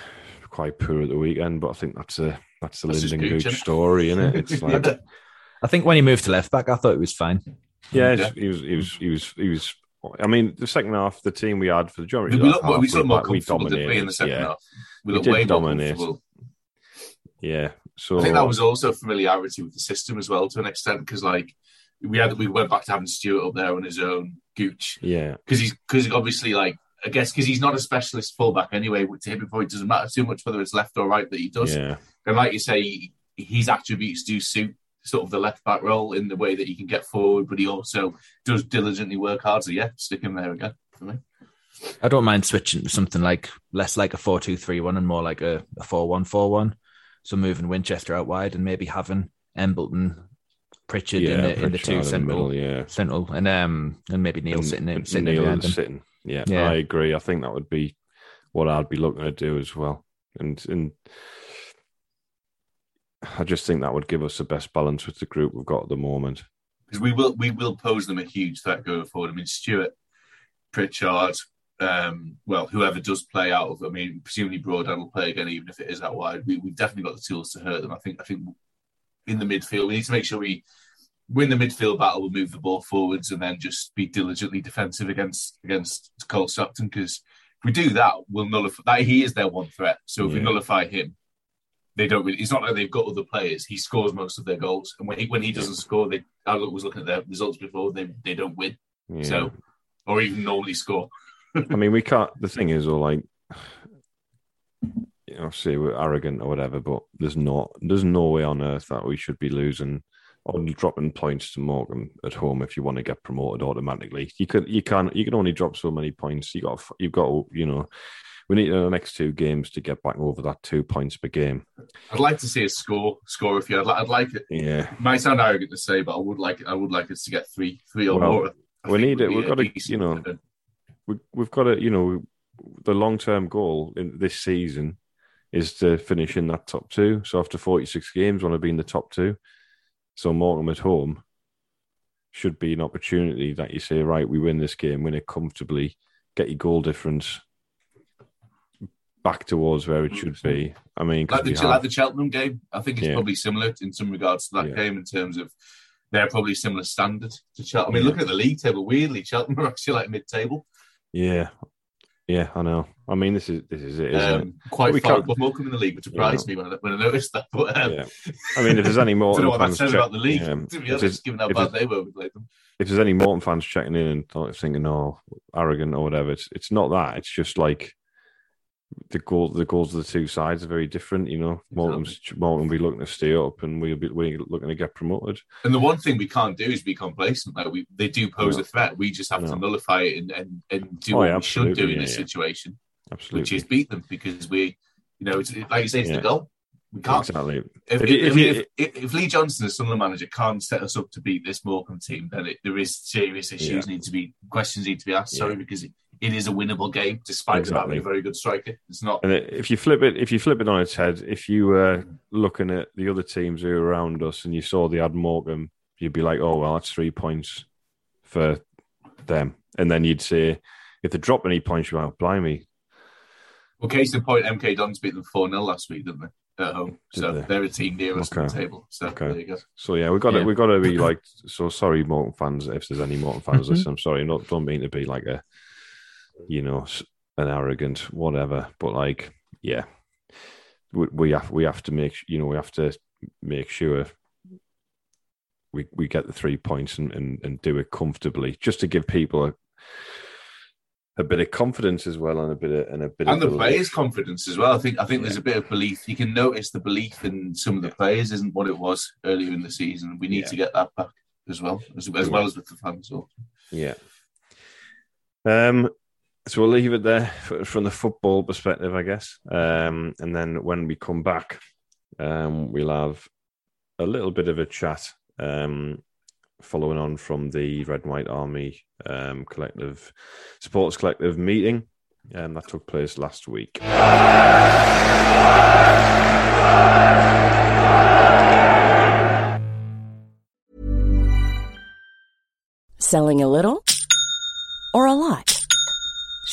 Speaker 1: quite poor at the weekend. But I think that's a that's the
Speaker 3: That's just
Speaker 1: Lyndon
Speaker 3: Gooch,
Speaker 1: Gooch
Speaker 3: innit?
Speaker 1: story, isn't it? It's like,
Speaker 2: I think when he moved to left back, I thought it was fine.
Speaker 1: yeah,
Speaker 3: Yeah.
Speaker 1: he was, he was, he was, he was. I mean, the second half, the team we had for the majority,
Speaker 3: We
Speaker 1: of that
Speaker 3: look,
Speaker 1: half,
Speaker 3: we look more
Speaker 1: we
Speaker 3: comfortable, didn't we, in the second
Speaker 1: yeah.
Speaker 3: half? We
Speaker 1: We
Speaker 3: look
Speaker 1: did
Speaker 3: way more
Speaker 1: dominate.
Speaker 3: comfortable.
Speaker 1: Yeah, so
Speaker 3: I think that was also familiarity with the system as well to an extent because like we had we went back to having Stewart up there on his own, Gooch
Speaker 1: yeah,
Speaker 3: because he's because obviously like I guess because he's not a specialist fullback anyway. To him, before it doesn't matter too much whether it's left or right that he does.
Speaker 1: yeah.
Speaker 3: And like you say, his attributes do suit sort of the left back role in the way that he can get forward, but he also does diligently work hard. So yeah, stick him there again for me.
Speaker 2: I don't mind switching to something like less like a four-two-three-one and more like a, a four-one-four-one. So moving Winchester out wide and maybe having Embleton, Pritchard
Speaker 1: yeah,
Speaker 2: in the, in the two
Speaker 1: in the
Speaker 2: central,
Speaker 1: middle, yeah.
Speaker 2: central, and um and maybe Neil
Speaker 1: And-
Speaker 2: sitting in
Speaker 1: and
Speaker 2: sitting
Speaker 1: Neil
Speaker 2: behind him.
Speaker 1: sitting. Yeah,
Speaker 2: Yeah.
Speaker 1: I agree. I think that would be what I'd be looking to do as well. And and I just think that would give us the best balance with the group we've got at the moment.
Speaker 3: because we will we will pose them a huge threat going forward. I mean, Stewart, Pritchard, um, well, whoever does play out of, I mean, presumably Broadhead will play again, even if it is out wide. We, we've definitely got the tools to hurt them. I think. I think in the midfield, we need to make sure we win the midfield battle. We'll move the ball forwards and then just be diligently defensive against against Cole Stockton. Because if we do that, we'll nullify that. He is their one threat. So if we nullify him. They don't really. It's not like they've got other players. He scores most of their goals, and when he when he doesn't score, they. I was looking at their results before. They they don't win.
Speaker 1: Yeah.
Speaker 3: So, or even normally score.
Speaker 1: I mean, we can't. The thing is, or like, you know, say we're arrogant or whatever, but there's not, there's no way on earth that we should be losing or dropping points to Morecambe at home if you want to get promoted automatically. You could, you can, you can only drop so many points. You got, you've got, you know, we need the next two games to get back over that two points per game.
Speaker 3: I'd like to see a score score if you. I'd, li- I'd like it.
Speaker 1: Yeah,
Speaker 3: it. Might sound arrogant to say, but I would like I would like us to get three three or
Speaker 1: Well,
Speaker 3: more. I
Speaker 1: we need it. We've gotta, you know, we, we've got to, you know, the long term goal in this season is to finish in that top two. So after 46 games, want to be in the top two. So Morecambe at home should be an opportunity that you say, right, we win this game, win it comfortably, get your goal difference back towards where it should be. I mean,
Speaker 3: like the,
Speaker 1: we
Speaker 3: like the Cheltenham game. I think it's
Speaker 1: Yeah.
Speaker 3: probably similar in some regards to that
Speaker 1: Yeah.
Speaker 3: game in terms of they're probably similar standard to Cheltenham. I mean,
Speaker 1: Yeah.
Speaker 3: looking at the league table, weirdly, Cheltenham are actually like mid table.
Speaker 1: yeah, yeah, I know. I mean, this is this is it, isn't it?
Speaker 3: Um, quite
Speaker 1: We
Speaker 3: far above Morecambe in the league, which surprised me when I, when I noticed that. But um,
Speaker 1: Yeah. I mean, if there's any more,
Speaker 3: I don't know what that
Speaker 1: fans
Speaker 3: says
Speaker 1: check-
Speaker 3: about the league,
Speaker 1: yeah,
Speaker 3: to be honest, given how bad they were we played them.
Speaker 1: if there's any Morecambe fans checking in and thinking, "Oh, arrogant" or whatever, it's it's not that. It's just like the goal the goals of the two sides are very different. You know, Morecambe's Morecambe will be looking to stay up, and we'll be we're looking to get promoted.
Speaker 3: And the one thing we can't do is be complacent. Like we, they do pose
Speaker 1: No.
Speaker 3: a threat. We just have
Speaker 1: No.
Speaker 3: to nullify it and and, and do
Speaker 1: Oh,
Speaker 3: what
Speaker 1: yeah,
Speaker 3: we should do in
Speaker 1: yeah,
Speaker 3: this
Speaker 1: yeah.
Speaker 3: situation,
Speaker 1: Absolutely,
Speaker 3: which is beat them because we, you know, it's like you say, it's the goal. We can't.
Speaker 1: exactly.
Speaker 3: If,
Speaker 1: If
Speaker 3: if,
Speaker 1: if
Speaker 3: Lee Johnson, the Sunderland manager, can't set us up to beat this Morecambe team, then it, there is serious issues need to be questions need to be asked. Sorry, because it, it is a winnable game, despite not having
Speaker 1: Exactly.
Speaker 3: a very good striker. It's not.
Speaker 1: And if you flip it, if you flip it on its head, if you were looking at the other teams who are around us and you saw the Ad Morecambe, you'd be like, "Oh well, that's three points for them." And then you'd say, if they drop any points, you're like, "Blimey,
Speaker 3: Well, case in point, MK Dons beat them 4 0 last week, didn't they? At home.
Speaker 1: Did
Speaker 3: so
Speaker 1: they?
Speaker 3: they? are a team near us on the table. So
Speaker 1: Okay.
Speaker 3: there you go.
Speaker 1: So yeah, we got to
Speaker 2: Yeah.
Speaker 1: we got to be like so sorry, Morton fans. If there's any Morton fans
Speaker 2: Mhm.
Speaker 1: listening, I'm sorry. Not don't mean to be like a, you know, an arrogant whatever. But like, yeah, we, we have we have to make you know we have to make sure we we get the three points and and, and do it comfortably, just to give people a. A bit of confidence as well, and a bit of and a bit
Speaker 3: And the
Speaker 1: belief.
Speaker 3: players' confidence as well. I think I think there's a bit of belief. You can notice the belief in some of the players isn't what it was earlier in the season. We need
Speaker 1: Yeah.
Speaker 3: to get that back as well, as, as well as with the fans. Also.
Speaker 1: Yeah. Um. So we'll leave it there from the football perspective, I guess. Um, and then when we come back, um, we'll have a little bit of a chat. Um, following on from the Red and White Army um, collective sports collective meeting, um, that took place last week.
Speaker 4: Selling a little or a lot?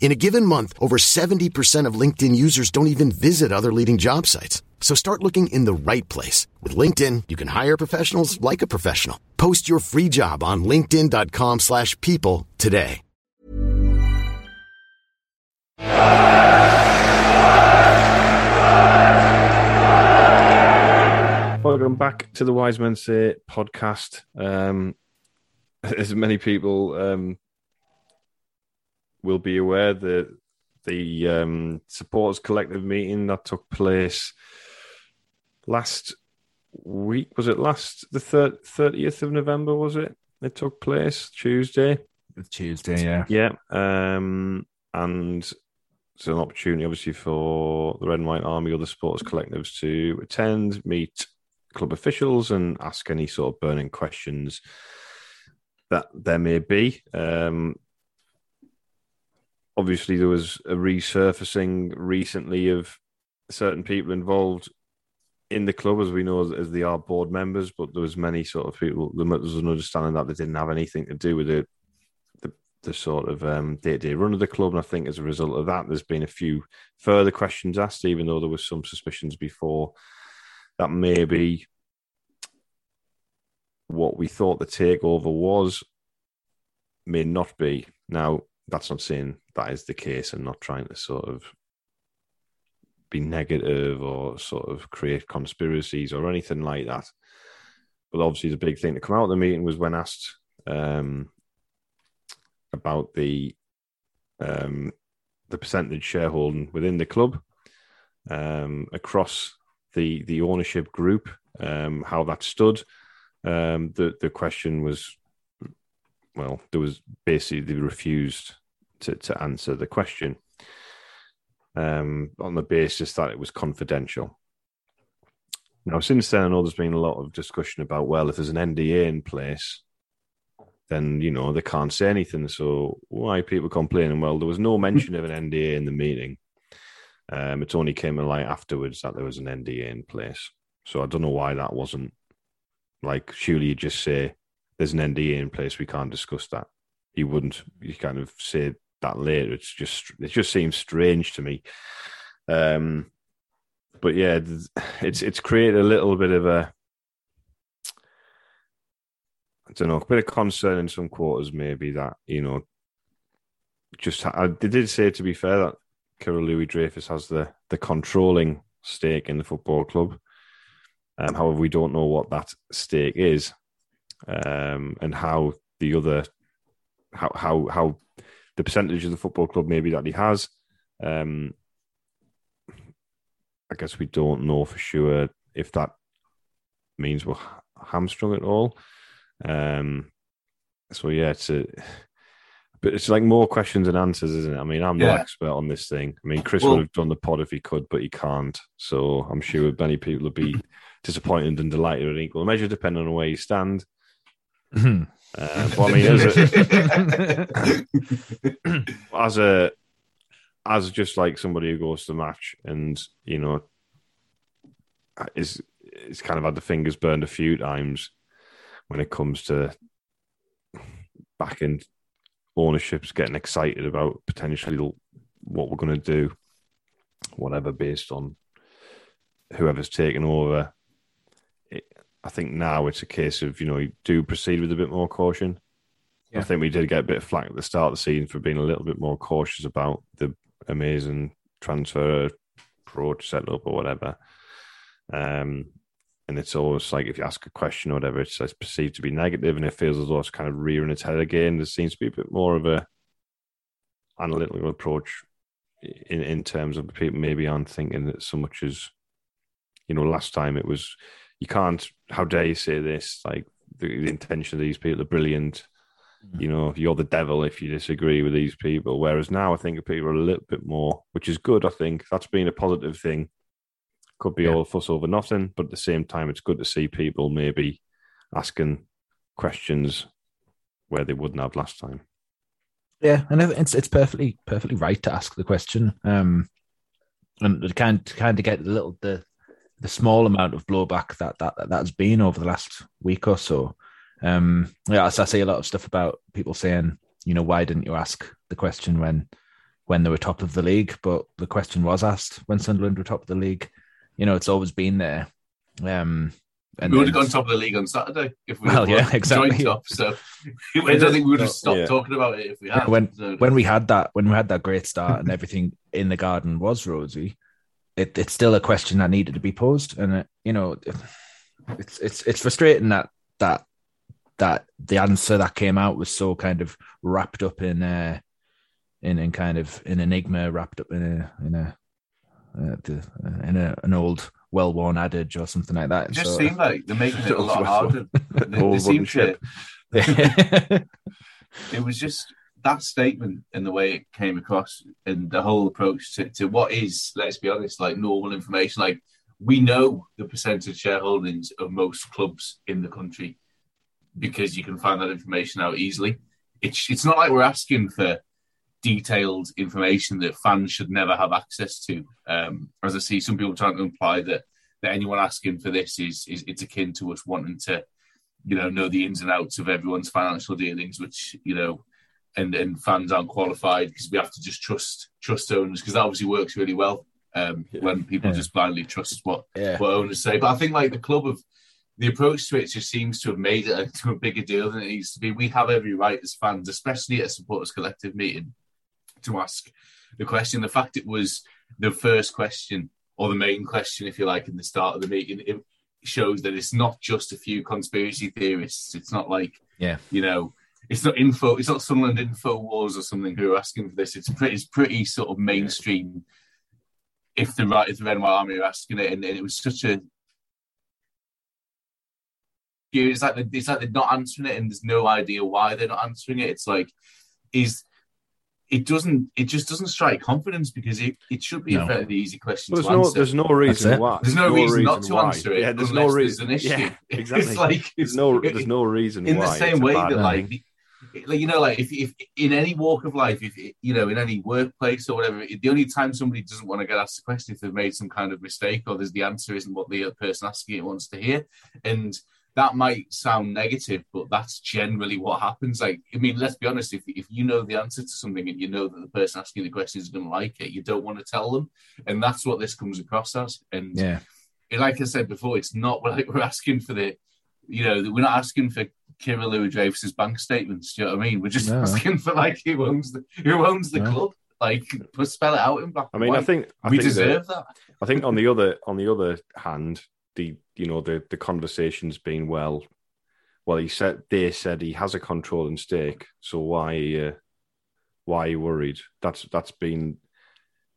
Speaker 5: In a given month, over 70% of LinkedIn users don't even visit other leading job sites. So start looking in the right place. With LinkedIn, you can hire professionals like a professional. Post your free job on linkedin.com slash people today.
Speaker 1: Welcome back to the Wise Men Say podcast. Um, as many people um, will be aware, that the um, supporters collective meeting that took place last week was it last the thirtieth of November? Was it? It took place Tuesday.
Speaker 2: Tuesday, yeah.
Speaker 1: Yeah, um, and it's an opportunity, obviously, for the Red and White Army or the sports collectives to attend, meet club officials, and ask any sort of burning questions that there may be. Um, obviously, there was a resurfacing recently of certain people involved in the club, as we know, as they are board members. But there was many sort of people. There was an understanding that they didn't have anything to do with it the sort of um, day-to-day run of the club. And I think as a result of that, there's been a few further questions asked, even though there was some suspicions before that maybe what we thought the takeover was may not be. Now, that's not saying that is the case and not trying to sort of be negative or sort of create conspiracies or anything like that. But obviously, the big thing to come out of the meeting was when asked um, about the um, the percentage shareholding within the club um, across the the ownership group, um, how that stood. Um, the the question was, well, there was basically they refused to to answer the question. um, on the basis that it was confidential. Now, since then, I know there's been a lot of discussion about well, if there's an NDA in place, then you know they can't say anything. So why people complaining? Well, there was no mention of an NDA in the meeting. Um, it only came to light afterwards that there was an NDA in place. So I don't know why that wasn't like. Surely you just say there's an NDA in place. We can't discuss that. You wouldn't. You kind of say that later. It's just it just seems strange to me. Um, but yeah, it's it's created a little bit of a I don't know, a bit of concern in some quarters, maybe that you know, just I, did say to be fair that Kyril Louis-Dreyfus has the the controlling stake in the football club. Um, however, we don't know what that stake is, um, and how the other how how how the percentage of the football club maybe that he has. Um, I guess we don't know for sure if that means we're hamstrung at all. Um, so yeah, it's a, but it's like more questions than answers, isn't it? I mean, I'm yeah. no expert on this thing. I mean, Chris well, would have done the pod if he could, but he can't. So I'm sure many people would be disappointed and delighted in equal measure, depending on where you stand. Uh, but I mean, as a, as a as just like somebody who goes to the match and you know is is kind of had the fingers burned a few times when it comes to back end ownerships getting excited about potentially what we're going to do, whatever, based on whoever's taken over. I think now it's a case of, you know, you do proceed with a bit more caution. Yeah. I think we did get a bit of flack at the start of the season for being a little bit more cautious about the amazing transfer approach setup or whatever. Um, and it's always like if you ask a question or whatever, it's, it's perceived to be negative, and it feels as though it's kind of rearing its head again. There seems to be a bit more of a analytical approach in in terms of people maybe aren't thinking that so much as you know. Last time it was you can't. How dare you say this? Like the, the intention of these people are brilliant. Mm-hmm. You know, you're the devil if you disagree with these people. Whereas now, I think people are a little bit more, which is good. I think that's been a positive thing could be yeah. all fuss over nothing, but at the same time, it's good to see people maybe asking questions where they wouldn't have last time.
Speaker 2: Yeah, and it's it's perfectly perfectly right to ask the question, um, and to kind kind of get the little the the small amount of blowback that that that's been over the last week or so. Um, yeah, I see a lot of stuff about people saying, you know, why didn't you ask the question when when they were top of the league? But the question was asked when Sunderland were top of the league you know, it's always been there. Um,
Speaker 3: and we would have gone top of the league on Saturday if we
Speaker 2: well, yeah, exactly. joined
Speaker 3: top. So I don't think we would have stopped yeah. talking about it if we had.
Speaker 2: When so. when we had that when we had that great start and everything in the garden was rosy, it, it's still a question that needed to be posed, and it, you know, it's it's it's frustrating that that that the answer that came out was so kind of wrapped up in uh in in kind of an enigma, wrapped up in a in a uh, the, uh, in a, an old well-worn adage or something like that.
Speaker 3: It just so, seemed like they're making it a lot harder. they, they seem to. it was just that statement and the way it came across and the whole approach to, to what is, let's be honest, like normal information. Like we know the percentage shareholdings of most clubs in the country because you can find that information out easily. It's it's not like we're asking for detailed information that fans should never have access to. Um, as I see some people trying to imply that that anyone asking for this is, is it's akin to us wanting to, you know, know the ins and outs of everyone's financial dealings, which you know, and and fans aren't qualified because we have to just trust trust owners because that obviously works really well um, yeah. when people yeah. just blindly trust what yeah. what owners say. But I think like the club of the approach to it just seems to have made it into a bigger deal than it needs to be. We have every right as fans, especially at a supporters collective meeting, to ask the question. The fact it was the first question or the main question, if you like, in the start of the meeting, it shows that it's not just a few conspiracy theorists. It's not like,
Speaker 2: yeah,
Speaker 3: you know, it's not info. It's not Sunderland info wars or something who are asking for this. It's pretty, it's pretty sort of mainstream. If the right, if the Red Army are asking it, and, and it was such a it's like it's like they're not answering it, and there's no idea why they're not answering it. It's like, is it doesn't. It just doesn't strike confidence because it, it should be
Speaker 2: No.
Speaker 3: a fairly easy question
Speaker 1: There's
Speaker 3: to
Speaker 1: no,
Speaker 3: answer.
Speaker 1: there's no reason why.
Speaker 3: There's no reason not to
Speaker 1: why.
Speaker 3: answer it
Speaker 1: Yeah, there's
Speaker 3: unless
Speaker 1: no
Speaker 3: there's
Speaker 1: reason.
Speaker 3: an issue.
Speaker 1: Yeah,
Speaker 3: It's
Speaker 1: exactly.
Speaker 3: like-
Speaker 1: there's no, there's no reason
Speaker 3: in
Speaker 1: why.
Speaker 3: the same way
Speaker 1: bad
Speaker 3: that like, the- like you know like if, if in any walk of life if you know in any workplace or whatever the only time somebody doesn't want to get asked a question if they've made some kind of mistake or there's the answer isn't what the other person asking it wants to hear and that might sound negative but that's generally what happens like i mean let's be honest if, if you know the answer to something and you know that the person asking the question is going to like it you don't want to tell them and that's what this comes across as and
Speaker 2: Yeah.
Speaker 3: like I said before, it's not like we're asking for the, you know, we're not asking for Kyril Louis-Dreyfus's bank statements. Do you know what I mean? We're just
Speaker 2: No.
Speaker 3: asking for like who owns the who owns the
Speaker 2: No.
Speaker 3: club. Like, put- spell it out in black.
Speaker 1: I
Speaker 3: and
Speaker 1: mean, I think I
Speaker 3: we
Speaker 1: think
Speaker 3: deserve that.
Speaker 1: I think on the other on the other hand, the you know the the conversation's been well. Well, he said they said he has a controlling stake, so why uh, why are you worried? That's that's been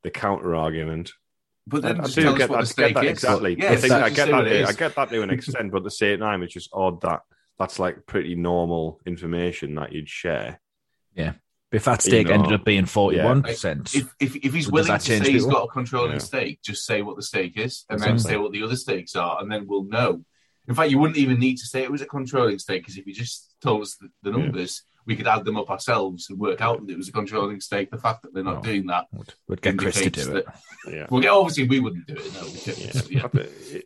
Speaker 1: the counter argument.
Speaker 3: But
Speaker 1: I,
Speaker 3: then
Speaker 1: I
Speaker 3: just
Speaker 1: do
Speaker 3: tell
Speaker 1: get,
Speaker 3: us what
Speaker 1: I
Speaker 3: the
Speaker 1: get
Speaker 3: stake
Speaker 1: that
Speaker 3: is.
Speaker 1: exactly.
Speaker 3: Yeah,
Speaker 1: I, think, I get that. to- I get that to an extent, but at the same time, it's just odd that that's like pretty normal information that you'd share. Yeah.
Speaker 2: If that
Speaker 1: You
Speaker 2: stake
Speaker 1: know,
Speaker 2: ended up being forty-one percent,
Speaker 3: If, if, if he's
Speaker 2: Does
Speaker 3: willing to
Speaker 2: change
Speaker 3: say he's
Speaker 2: people?
Speaker 3: got a controlling
Speaker 1: Yeah.
Speaker 3: stake, just say what the stake is and then say what the other stakes are, and then we'll know. In fact, you wouldn't even need to say it was a controlling stake because if you just told us the, the
Speaker 1: Yeah.
Speaker 3: numbers, we could add them up ourselves and work out that it was a controlling stake. The fact that they're not
Speaker 2: No.
Speaker 3: doing that
Speaker 2: would, would get Chris to do it.
Speaker 3: that-
Speaker 1: Yeah.
Speaker 3: Well, yeah, obviously we wouldn't do it. No, we couldn't.
Speaker 1: Yeah.
Speaker 3: Yeah.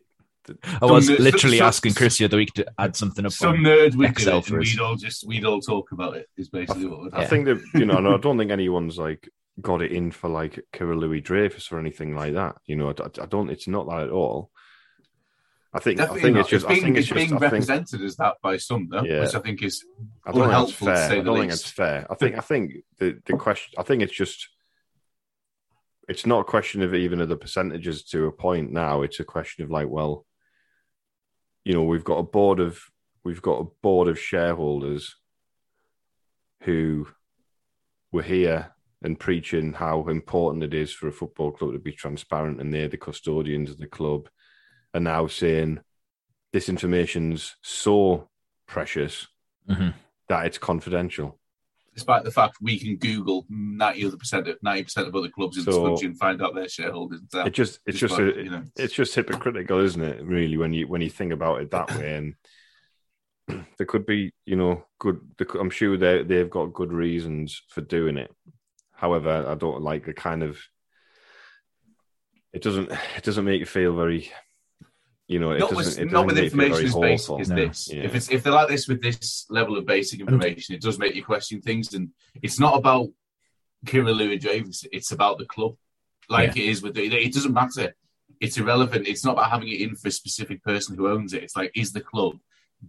Speaker 1: It-
Speaker 2: I was
Speaker 3: Some-
Speaker 2: literally
Speaker 3: some-
Speaker 2: asking Chris the other week to add something up.
Speaker 3: Some
Speaker 2: on-
Speaker 3: nerd would
Speaker 2: Excel
Speaker 3: do it,
Speaker 2: for us.
Speaker 3: we'd all just we'd all talk about it. Is basically what would
Speaker 1: I think that you know, and I don't think anyone's like got it in for like Kyril Louis-Dreyfus or anything like that. You know, I, I don't. It's not that at all. I think.
Speaker 3: Definitely
Speaker 1: I think
Speaker 3: not.
Speaker 1: it's just.
Speaker 3: being,
Speaker 1: I think it's
Speaker 3: being
Speaker 1: just. I think.
Speaker 3: represented as that by some, though,
Speaker 1: Yeah.
Speaker 3: which I think is
Speaker 1: I don't think that's
Speaker 3: to
Speaker 1: fair.
Speaker 3: say
Speaker 1: I don't think
Speaker 3: least.
Speaker 1: it's fair. I think. I think the the question. I think it's just. It's not a question of even of the percentages to a point now. It's a question of like, well, you know, we've got a board of we've got a board of shareholders who were here and preaching how important it is for a football club to be transparent and they're the custodians of the club, are now saying this information's so precious
Speaker 2: Mhm.
Speaker 1: that it's confidential.
Speaker 3: Despite the fact we can Google ninety other percent of ninety percent of other clubs in this
Speaker 1: So-
Speaker 3: country and find out their shareholders.
Speaker 1: It just it's just a,
Speaker 3: you know,
Speaker 1: it's just hypocritical, isn't it? Really, when you when you think about it that way, and there could be, you know, good. I'm sure they they've got good reasons for doing it. However, I don't like the kind of. It doesn't. It doesn't make you feel very. You know, it
Speaker 3: not
Speaker 1: doesn't.
Speaker 3: with,
Speaker 1: it doesn't
Speaker 3: not with
Speaker 1: make you feel
Speaker 3: information
Speaker 1: very
Speaker 3: as basic as
Speaker 2: No.
Speaker 3: this.
Speaker 1: Yeah.
Speaker 3: If it's if they're like this with this level of basic information, it does make you question things. And it's not about Kyril Louis-Dreyfus; it's about the club, like it is with the, it. doesn't matter. It's irrelevant. It's not about having it in for a specific person who owns it. It's like is the club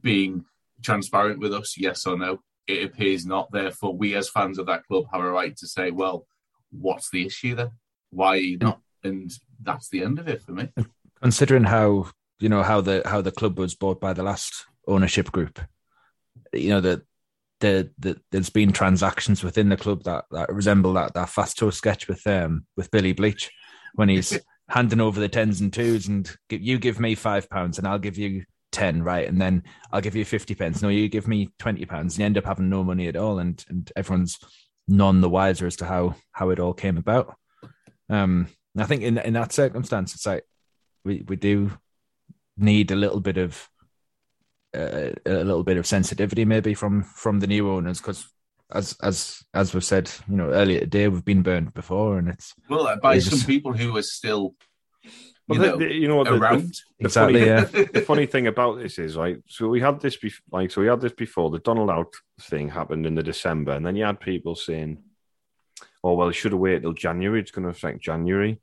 Speaker 3: being transparent with us? Yes or no? It appears not. Therefore, we as fans of that club have a right to say, well, what's the issue then? Why are you not? And that's the end of it for me.
Speaker 2: considering how you know how the how the club was bought by the last ownership group. You know that the, the there's been transactions within the club that, that resemble that that Fast Show sketch with um with Billy Bleach when he's handing over the tens and twos and give, you give me five pounds and I'll give you ten right? And then I'll give you fifty pence. No you give me twenty pounds and you end up having no money at all. And and everyone's none the wiser as to how how it all came about. Um I think in in that circumstance it's like we we do need a little bit of uh, a little bit of sensitivity maybe from from the new owners because as as as we've said you know earlier today we've been burned before and it's
Speaker 3: Well, by some
Speaker 2: just-
Speaker 3: people who are still, you
Speaker 1: Well,
Speaker 3: know,
Speaker 1: the, the- you know what the, the,
Speaker 3: around.
Speaker 1: the
Speaker 2: exactly
Speaker 1: funny,
Speaker 2: yeah
Speaker 1: the funny thing about this is like so we had this bef- like so we had this before the Donald out thing happened in the December and then you had people saying oh well should have waited till January it's going to affect January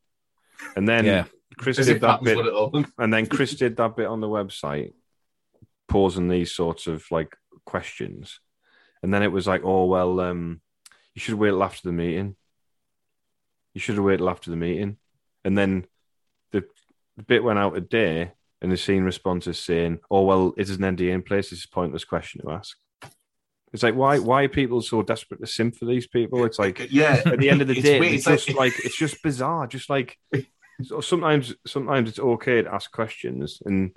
Speaker 1: and then
Speaker 2: Yeah.
Speaker 1: Chris
Speaker 3: As
Speaker 1: did that bit
Speaker 3: what it all.
Speaker 1: and then Chris did that bit on the website posing these sorts of like questions and then it was like oh well um you should wait till after the meeting you should have waited till after the meeting and then the, the bit went out a day and the scene responses saying oh well it is an NDA in place it's a pointless question to ask it's like why why are people so desperate to simp for these people it's like
Speaker 3: yeah.
Speaker 1: at the end of the
Speaker 3: It's
Speaker 1: day,
Speaker 3: weird.
Speaker 1: It's just like, it's just bizarre. Just like so sometimes, sometimes it's okay to ask questions, and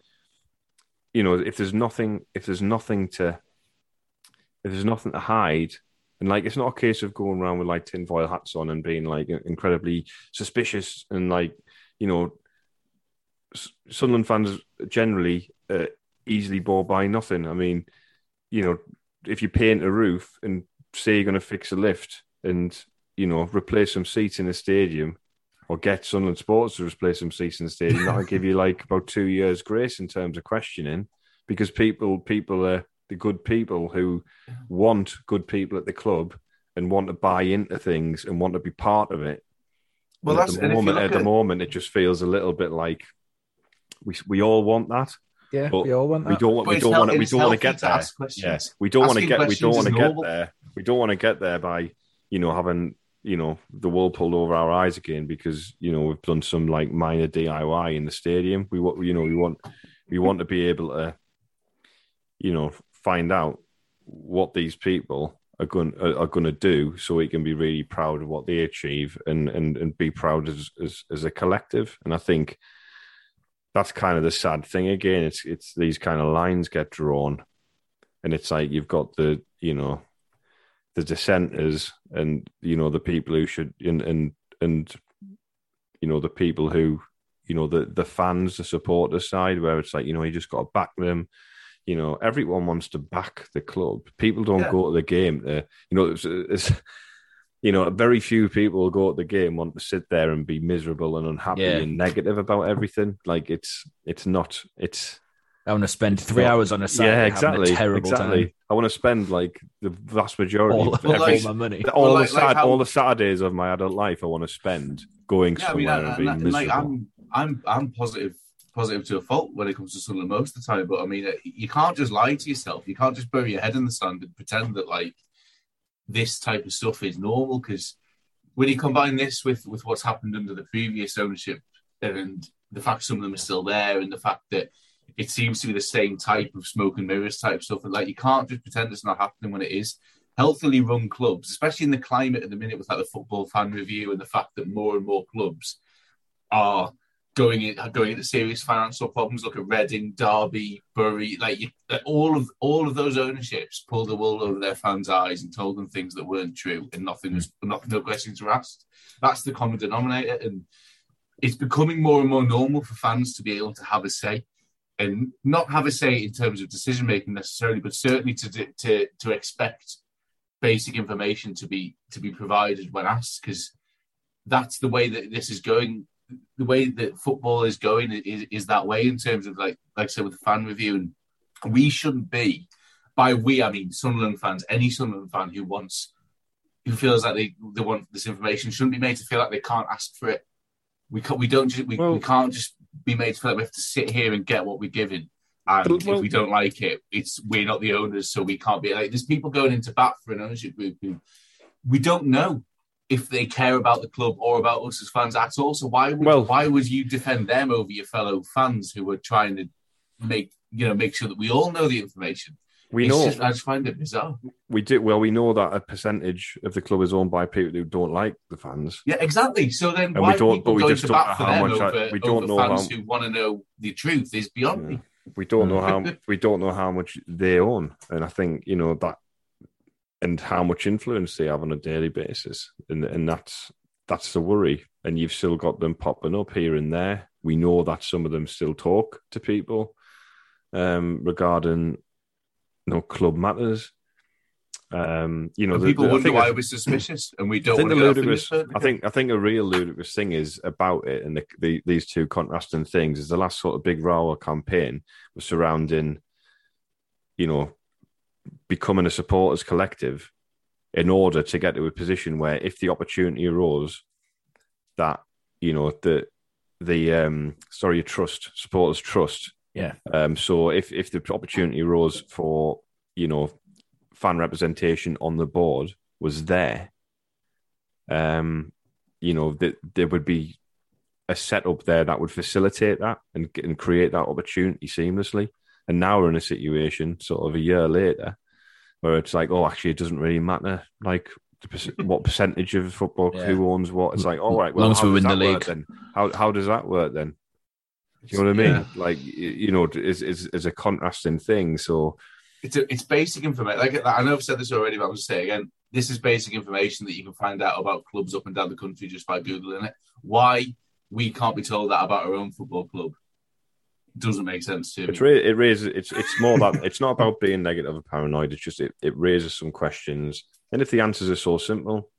Speaker 1: you know, if there's nothing, if there's nothing to, if there's nothing to hide, And like, it's not a case of going around with like tinfoil hats on and being like incredibly suspicious and like, you know, Sunderland fans generally uh, easily bore by nothing. I mean, you know, if you paint a roof and say you're going to fix a lift and you know replace some seats in a stadium, or get Sunderland Sports to replace some seats in the stadium, that'll give you like about two years grace in terms of questioning, because people people are the good people who want good people at the club and want to buy into things and want to be part of it.
Speaker 3: Well, that's
Speaker 1: at the moment.
Speaker 3: look
Speaker 1: At the moment, it just feels a little bit like we we all want that,
Speaker 2: Yeah,
Speaker 1: but
Speaker 2: we all want that.
Speaker 1: we don't want
Speaker 3: But
Speaker 1: we don't
Speaker 3: hel-
Speaker 1: want to we don't want to get
Speaker 3: to
Speaker 1: there.
Speaker 3: ask questions.
Speaker 1: Yeah, we don't want to get we don't want to get
Speaker 3: normal.
Speaker 1: there. We don't want to get there by you know having you know the wool pulled over our eyes again because you know we've done some like minor DIY in the stadium. We want you know we want we want to be able to you know find out what these people are going are, going to do so we can be really proud of what they achieve and and and be proud as as, as a collective. And I think that's kind of the sad thing again. It's it's these kind of lines get drawn, and it's like you've got the you know the dissenters and you know the people who should and and and you know the people who you know the the fans, the supporters side, where it's like you know you just got to back them. You know, everyone wants to back the club. People don't
Speaker 3: Yeah.
Speaker 1: go to the game. To, you know, it's, it's you know, very few people go to the game want to sit there and be miserable and unhappy
Speaker 2: Yeah.
Speaker 1: and negative about everything. Like it's it's not it's
Speaker 2: I want to spend three
Speaker 1: not-
Speaker 2: hours on a Saturday
Speaker 1: yeah exactly
Speaker 2: a terrible
Speaker 1: exactly.
Speaker 2: time.
Speaker 1: I want to spend like the vast majority
Speaker 2: All,
Speaker 1: of
Speaker 3: Well,
Speaker 1: every,
Speaker 3: like-
Speaker 2: all my money.
Speaker 1: all
Speaker 3: Well,
Speaker 1: the
Speaker 3: like- like how-
Speaker 1: all the Saturdays of my adult life I want to spend going
Speaker 3: Yeah, I mean,
Speaker 1: somewhere
Speaker 3: and,
Speaker 1: and being
Speaker 3: and,
Speaker 1: miserable.
Speaker 3: like I'm, I'm, I'm positive, positive to a fault when it comes to Sunderland most of the time. But I mean, you can't just lie to yourself. You can't just bury your head in the sand and pretend that like this type of stuff is normal. Because when you combine this with with what's happened under the previous ownership and the fact some of them are still there, and the fact that it seems to be the same type of smoke and mirrors type stuff, and like you can't just pretend it's not happening when it is healthily run clubs, especially in the climate at the minute with like the football fan review and the fact that more and more clubs are going in, going into serious financial problems. Look at Reading, Derby, Bury, like you, all of all of those ownerships pulled the wool over their fans' eyes and told them things that weren't true, and nothing was no questions were asked. That's the common denominator, and it's becoming more and more normal for fans to be able to have a say. And not have a say in terms of decision making necessarily, but certainly to to to expect basic information to be to be provided when asked because that's the way that this is going the way that football is going is, is that way in terms of like like I said with the fan review. And we shouldn't be by we I mean Sunderland fans any Sunderland fan who wants who feels like they, they want this information shouldn't be made to feel like they can't ask for it. We can't we don't just we,
Speaker 1: Well-
Speaker 3: we can't just be made to feel like we have to sit here and get what we're given and
Speaker 1: But, well-
Speaker 3: if we don't like it it's we're not the owners so we can't be like there's people going into bat for an ownership group who we don't know if they care about the club or about us as fans at all. So why would
Speaker 1: Well-
Speaker 3: why would you defend them over your fellow fans who are trying to make you know make sure that we all know the information?
Speaker 1: We
Speaker 3: It's
Speaker 1: know
Speaker 3: just- I just find it bizarre.
Speaker 1: we do well. We know that a percentage of the club is owned by people who don't like the fans.
Speaker 3: Yeah, exactly. So then
Speaker 1: And
Speaker 3: why
Speaker 1: we don't- but we just
Speaker 3: to
Speaker 1: don't know
Speaker 3: bat for
Speaker 1: how
Speaker 3: them
Speaker 1: much I-
Speaker 3: over,
Speaker 1: we don't know
Speaker 3: fans
Speaker 1: how-
Speaker 3: who want to know the truth is beyond
Speaker 1: Yeah.
Speaker 3: me.
Speaker 1: We don't know how we don't know how much they own, and I think you know that, and how much influence they have on a daily basis, and and that's that's the worry. And you've still got them popping up here and there. We know that some of them still talk to people um, regarding know club matters. Um, you know,
Speaker 3: And people
Speaker 1: the- I
Speaker 3: wonder
Speaker 1: think
Speaker 3: why
Speaker 1: I-
Speaker 3: we're suspicious and we don't
Speaker 1: think
Speaker 3: want
Speaker 1: the ludicrous. I think I think a real ludicrous thing is about it, and the, the, these two contrasting things is the last sort of big row campaign was surrounding, you know, becoming a supporters collective in order to get to a position where, if the opportunity arose, that you know the the um sorry trust supporters trust
Speaker 2: Yeah.
Speaker 1: um so if if the opportunity arose for you know fan representation on the board was there um you know that there would be a setup there that would facilitate that and and create that opportunity seamlessly and now we're in a situation sort of a year later where it's like oh actually it doesn't really matter like what percentage of football
Speaker 2: Yeah.
Speaker 1: who owns what it's like all right well
Speaker 2: Long as we win the league.
Speaker 1: then how how does that work then do you know what I mean?
Speaker 3: Yeah.
Speaker 1: Like you know, is is is a contrasting thing. So
Speaker 3: it's a, it's basic information. Like I know I've said this already, but I'm to say it again. this is basic information that you can find out about clubs up and down the country just by googling it. Why we can't be told that about our own football club doesn't make sense to me.
Speaker 1: It's it raises it's it's more that it's not about being negative or paranoid. It's just it, it raises some questions, and if the answers are so simple,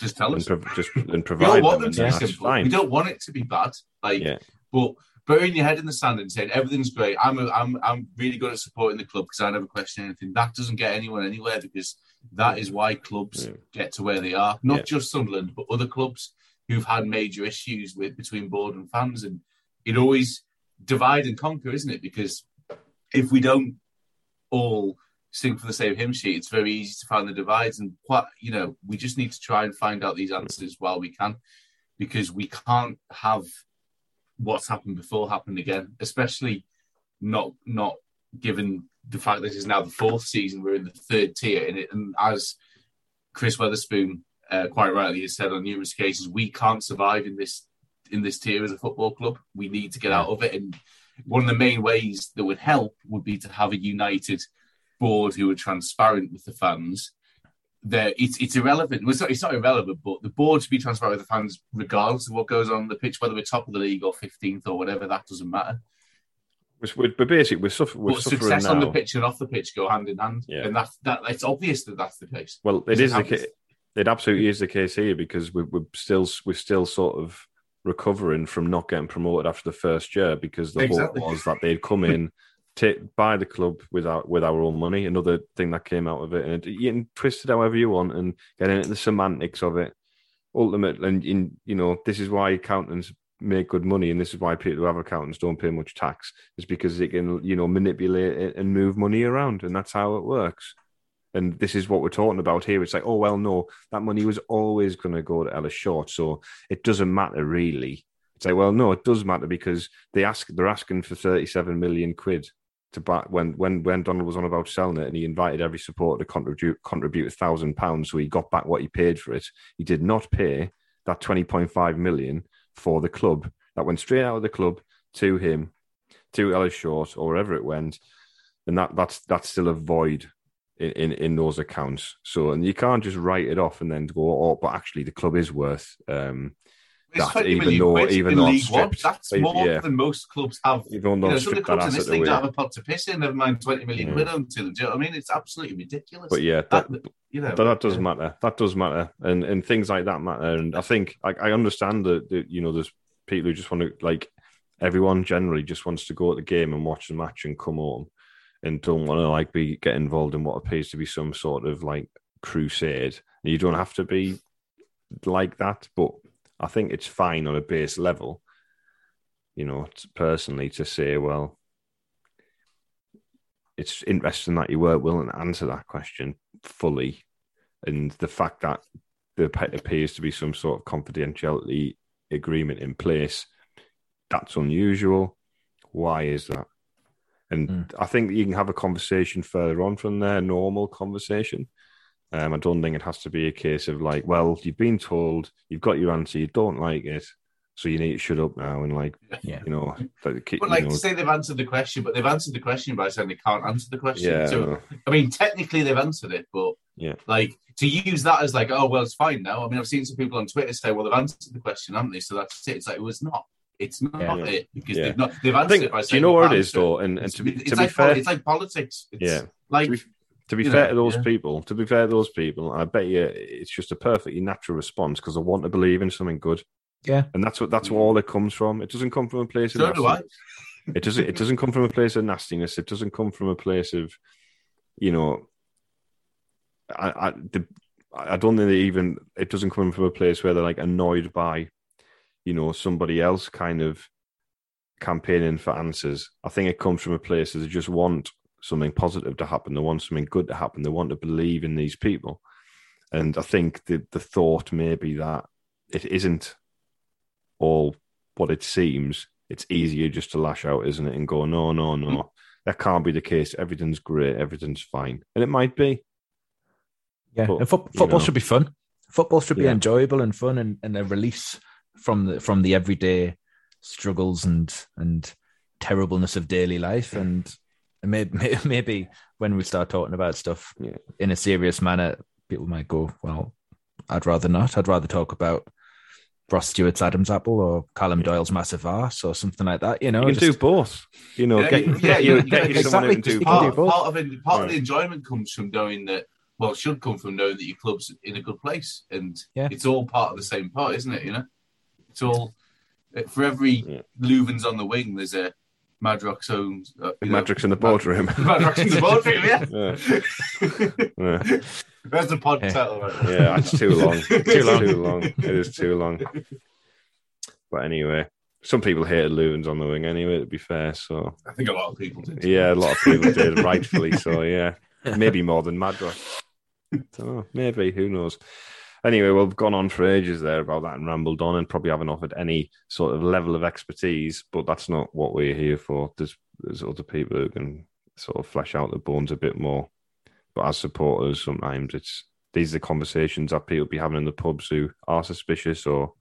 Speaker 3: just tell us.
Speaker 1: and prov- just and
Speaker 3: We don't want
Speaker 1: them,
Speaker 3: them to be simple.
Speaker 1: fine.
Speaker 3: We don't want it to be bad. Like,
Speaker 1: Yeah.
Speaker 3: but putting your head in the sand and saying everything's great. I'm a, I'm I'm really good at supporting the club because I never question anything. That doesn't get anyone anywhere because that is why clubs
Speaker 1: Yeah.
Speaker 3: get to where they are. Not
Speaker 1: Yeah.
Speaker 3: just Sunderland, but other clubs who've had major issues with between board and fans, and it always divide and conquer, isn't it? Because if we don't all sing for the same hymn sheet, it's very easy to find the divides. And what you know, we just need to try and find out these answers while we can, because we can't have what's happened before happened again, especially not not given the fact that this is now the fourth season, we're in the third tier, and, it, and as Chris Weatherspoon uh, quite rightly has said on numerous cases, we can't survive in this in this tier as a football club. We need to get out of it, and one of the main ways that would help would be to have a united board who are transparent with the fans. There, it's it's irrelevant. It's, not, it's not irrelevant, but the board should be transparent with the fans regardless of what goes on the pitch, whether we're top of the league or fifteenth or whatever. That doesn't matter.
Speaker 1: We're, we're basically we're, suffer, we're
Speaker 3: But
Speaker 1: suffering
Speaker 3: success
Speaker 1: now.
Speaker 3: on the pitch and off the pitch go hand in hand,
Speaker 1: Yeah.
Speaker 3: and that's that. It's obvious that that's the case.
Speaker 1: Well, it the case. It absolutely is the case here because we're, we're still we're still sort of recovering from not getting promoted after the first year because the
Speaker 3: Exactly.
Speaker 1: hope was that they'd come in, take buy the club without with our own money. Another thing that came out of it, and you can twist it however you want and get into the semantics of it. Ultimately, and in you know this is why accountants make good money, and this is why people who have accountants don't pay much tax. Is because they can you know manipulate it and move money around, and that's how it works. And this is what we're talking about here. It's like, oh well, no, that money was always going to go to Ellis Short, so it doesn't matter really. It's like, well, no, it does matter because they ask they're asking for thirty-seven million quid to buy when when when Donald was on about selling it, and he invited every supporter to contribute contribute a thousand pounds, so he got back what he paid for it. He did not pay that twenty point five million for the club. That went straight out of the club to him, to Ellis Short, or wherever it went, and that that's that's still a void in, in, in those accounts. So, and you can't just write it off and then go, oh, but actually the club is worth um, that,
Speaker 3: 20
Speaker 1: even though even though
Speaker 3: League One. That's more
Speaker 1: yeah,
Speaker 3: than most clubs have.
Speaker 1: even
Speaker 3: You
Speaker 1: though
Speaker 3: know, some of the clubs in this league don't have a pot to piss in. Never mind twenty million quid on to them. Do you know what I mean? It's absolutely ridiculous.
Speaker 1: But yeah, that,
Speaker 3: That- you know,
Speaker 1: that, that does
Speaker 3: yeah.
Speaker 1: matter. That does matter, and and things like that matter. And I think I, I understand that, that you know there's people who just want to like everyone generally just wants to go at the game and watch the match and come home, and don't want to like be get involved in what appears to be some sort of like crusade. You don't have to be like that, but I think it's fine on a base level. You know, personally, to say, well, it's interesting that you were willing to answer that question fully, and the fact that there appears to be some sort of confidentiality agreement in place. That's unusual. Why is that? And hmm. I think you can have a conversation further on from there, normal conversation. Um, I don't think it has to be a case of like, well, you've been told, you've got your answer, you don't like it, so you need to shut up now and like,
Speaker 2: Yeah.
Speaker 1: you know, like,
Speaker 3: But like
Speaker 1: know,
Speaker 3: to say they've answered the question, but they've answered the question by saying they can't answer the question.
Speaker 1: yeah,
Speaker 3: So I mean, technically they've answered it, but
Speaker 1: Yeah.
Speaker 3: like to use that as like, oh well, it's fine now. I mean, I've seen some people on Twitter say, well, they've answered the question, haven't they? So that's it. It's like it was not. It's not
Speaker 2: Yeah.
Speaker 3: it because
Speaker 1: Yeah.
Speaker 3: they've not. They've answered
Speaker 1: think,
Speaker 3: it by
Speaker 1: do
Speaker 3: saying.
Speaker 1: you know what it is though? And, and to be,
Speaker 3: it's
Speaker 1: to be
Speaker 3: like
Speaker 1: fair,
Speaker 3: it's like politics. It's
Speaker 1: Yeah.
Speaker 3: like
Speaker 1: to be,
Speaker 3: you
Speaker 1: fair
Speaker 3: know,
Speaker 1: to those
Speaker 3: yeah.
Speaker 1: people, to be fair to those people, I bet you it's just a perfectly natural response because I want to believe in something good,
Speaker 2: Yeah.
Speaker 1: and that's what that's where all it comes from. It doesn't come from a place of
Speaker 3: do I.
Speaker 1: it doesn't it doesn't come from a place of nastiness. It doesn't come from a place of, you know, I I, the, I don't think they even it doesn't come from a place where they're like annoyed by, you know, somebody else kind of campaigning for answers. I think it comes from a place that they just want something positive to happen. They want something good to happen. They want to believe in these people. And I think the the thought may be that it isn't all what it seems. It's easier just to lash out, isn't it? And go, no, no, no. Mm. That can't be the case. Everything's great. Everything's fine. And it might be.
Speaker 2: Yeah,
Speaker 1: But,
Speaker 2: and fo-
Speaker 1: you
Speaker 2: football
Speaker 1: know.
Speaker 2: should be fun. Football should be
Speaker 1: Yeah.
Speaker 2: enjoyable and fun, and, and a release from the from the everyday struggles and and terribleness of daily life. And maybe maybe when we start talking about stuff
Speaker 1: Yeah.
Speaker 2: in a serious manner, people might go, well, I'd rather not. I'd rather talk about Ross Stewart's Adam's apple or Callum Doyle's massive arse or something like that. You know,
Speaker 1: You can
Speaker 2: just-
Speaker 1: do both. You know,
Speaker 3: Yeah,
Speaker 1: get,
Speaker 3: yeah,
Speaker 1: get
Speaker 3: yeah,
Speaker 1: you, get you
Speaker 2: exactly.
Speaker 1: someone who can
Speaker 2: You
Speaker 1: do
Speaker 3: part,
Speaker 1: both.
Speaker 3: part of it, part of the enjoyment comes from knowing that. Well, should come from knowing that your club's in a good place, and
Speaker 2: Yeah.
Speaker 3: it's all part of the same pot, isn't it? You know, it's all eh, for every
Speaker 1: Yeah.
Speaker 3: Leuven's on the wing. There's a Madrox owned uh, you know,
Speaker 1: Madrox in the boardroom.
Speaker 3: Madrox in the boardroom, yeah.
Speaker 1: Yeah.
Speaker 3: That's the pod
Speaker 2: Yeah.
Speaker 3: title, right?
Speaker 1: Yeah, it's too long.
Speaker 3: Too long.
Speaker 1: Too long. It is too long. But anyway, some people hated Lewins on the wing anyway, to be fair. So,
Speaker 3: I think a lot of people did.
Speaker 1: yeah, a lot of people did, rightfully so, yeah. Maybe more than Madra. So, maybe, who knows. Anyway, we've gone on for ages there about that and rambled on and probably haven't offered any sort of level of expertise, but that's not what we're here for. There's, there's other people who can sort of flesh out the bones a bit more. But as supporters, sometimes it's these are the conversations that people be having in the pubs who are suspicious or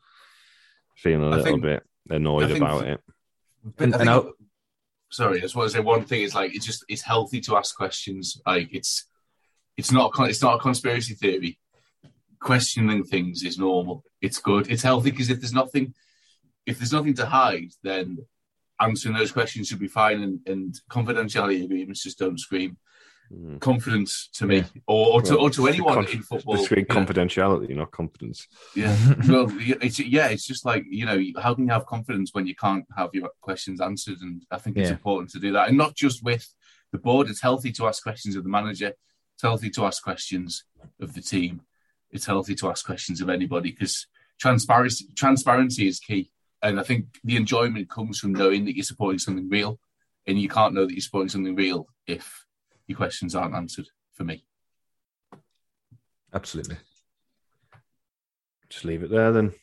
Speaker 1: feeling a
Speaker 3: I
Speaker 1: little
Speaker 3: think-
Speaker 1: bit annoyed
Speaker 3: I think-
Speaker 1: about it.
Speaker 2: And-
Speaker 3: I
Speaker 2: and
Speaker 3: think-
Speaker 2: I'll-
Speaker 3: sorry, I just want to say one thing. Is like it's just it's healthy to ask questions. Like it's it's not a it's not a conspiracy theory. Questioning things is normal. It's good. It's healthy because if there's nothing if there's nothing to hide, then answering those questions should be fine. And, and confidentiality agreements just don't scream
Speaker 1: Mm.
Speaker 3: confidence to me
Speaker 2: Yeah.
Speaker 3: or, or to
Speaker 1: Well,
Speaker 3: or to anyone
Speaker 1: conf-
Speaker 3: in football.
Speaker 1: Between confidentiality, not confidence.
Speaker 3: Yeah. well, it's yeah, it's just like you know, how can you have confidence when you can't have your questions answered? And I think it's
Speaker 2: Yeah.
Speaker 3: important to do that, and not just with the board. It's healthy to ask questions of the manager. It's healthy to ask questions of the team. It's healthy to ask questions of anybody because transparency transparency is key. And I think the enjoyment comes from knowing that you're supporting something real, and you can't know that you're supporting something real if your questions aren't answered. For me,
Speaker 2: Absolutely.
Speaker 1: just leave it there then.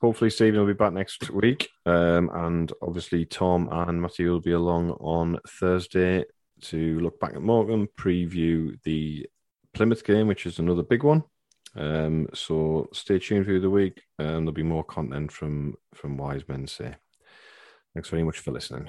Speaker 1: Hopefully, Stephen will be back next week. Um, and obviously, Tom and Matthew will be along on Thursday to look back at Morecambe, preview the Plymouth game, which is another big one. Um, so stay tuned through the week, and there'll be more content from from Wise Men Say. Thanks very much for listening.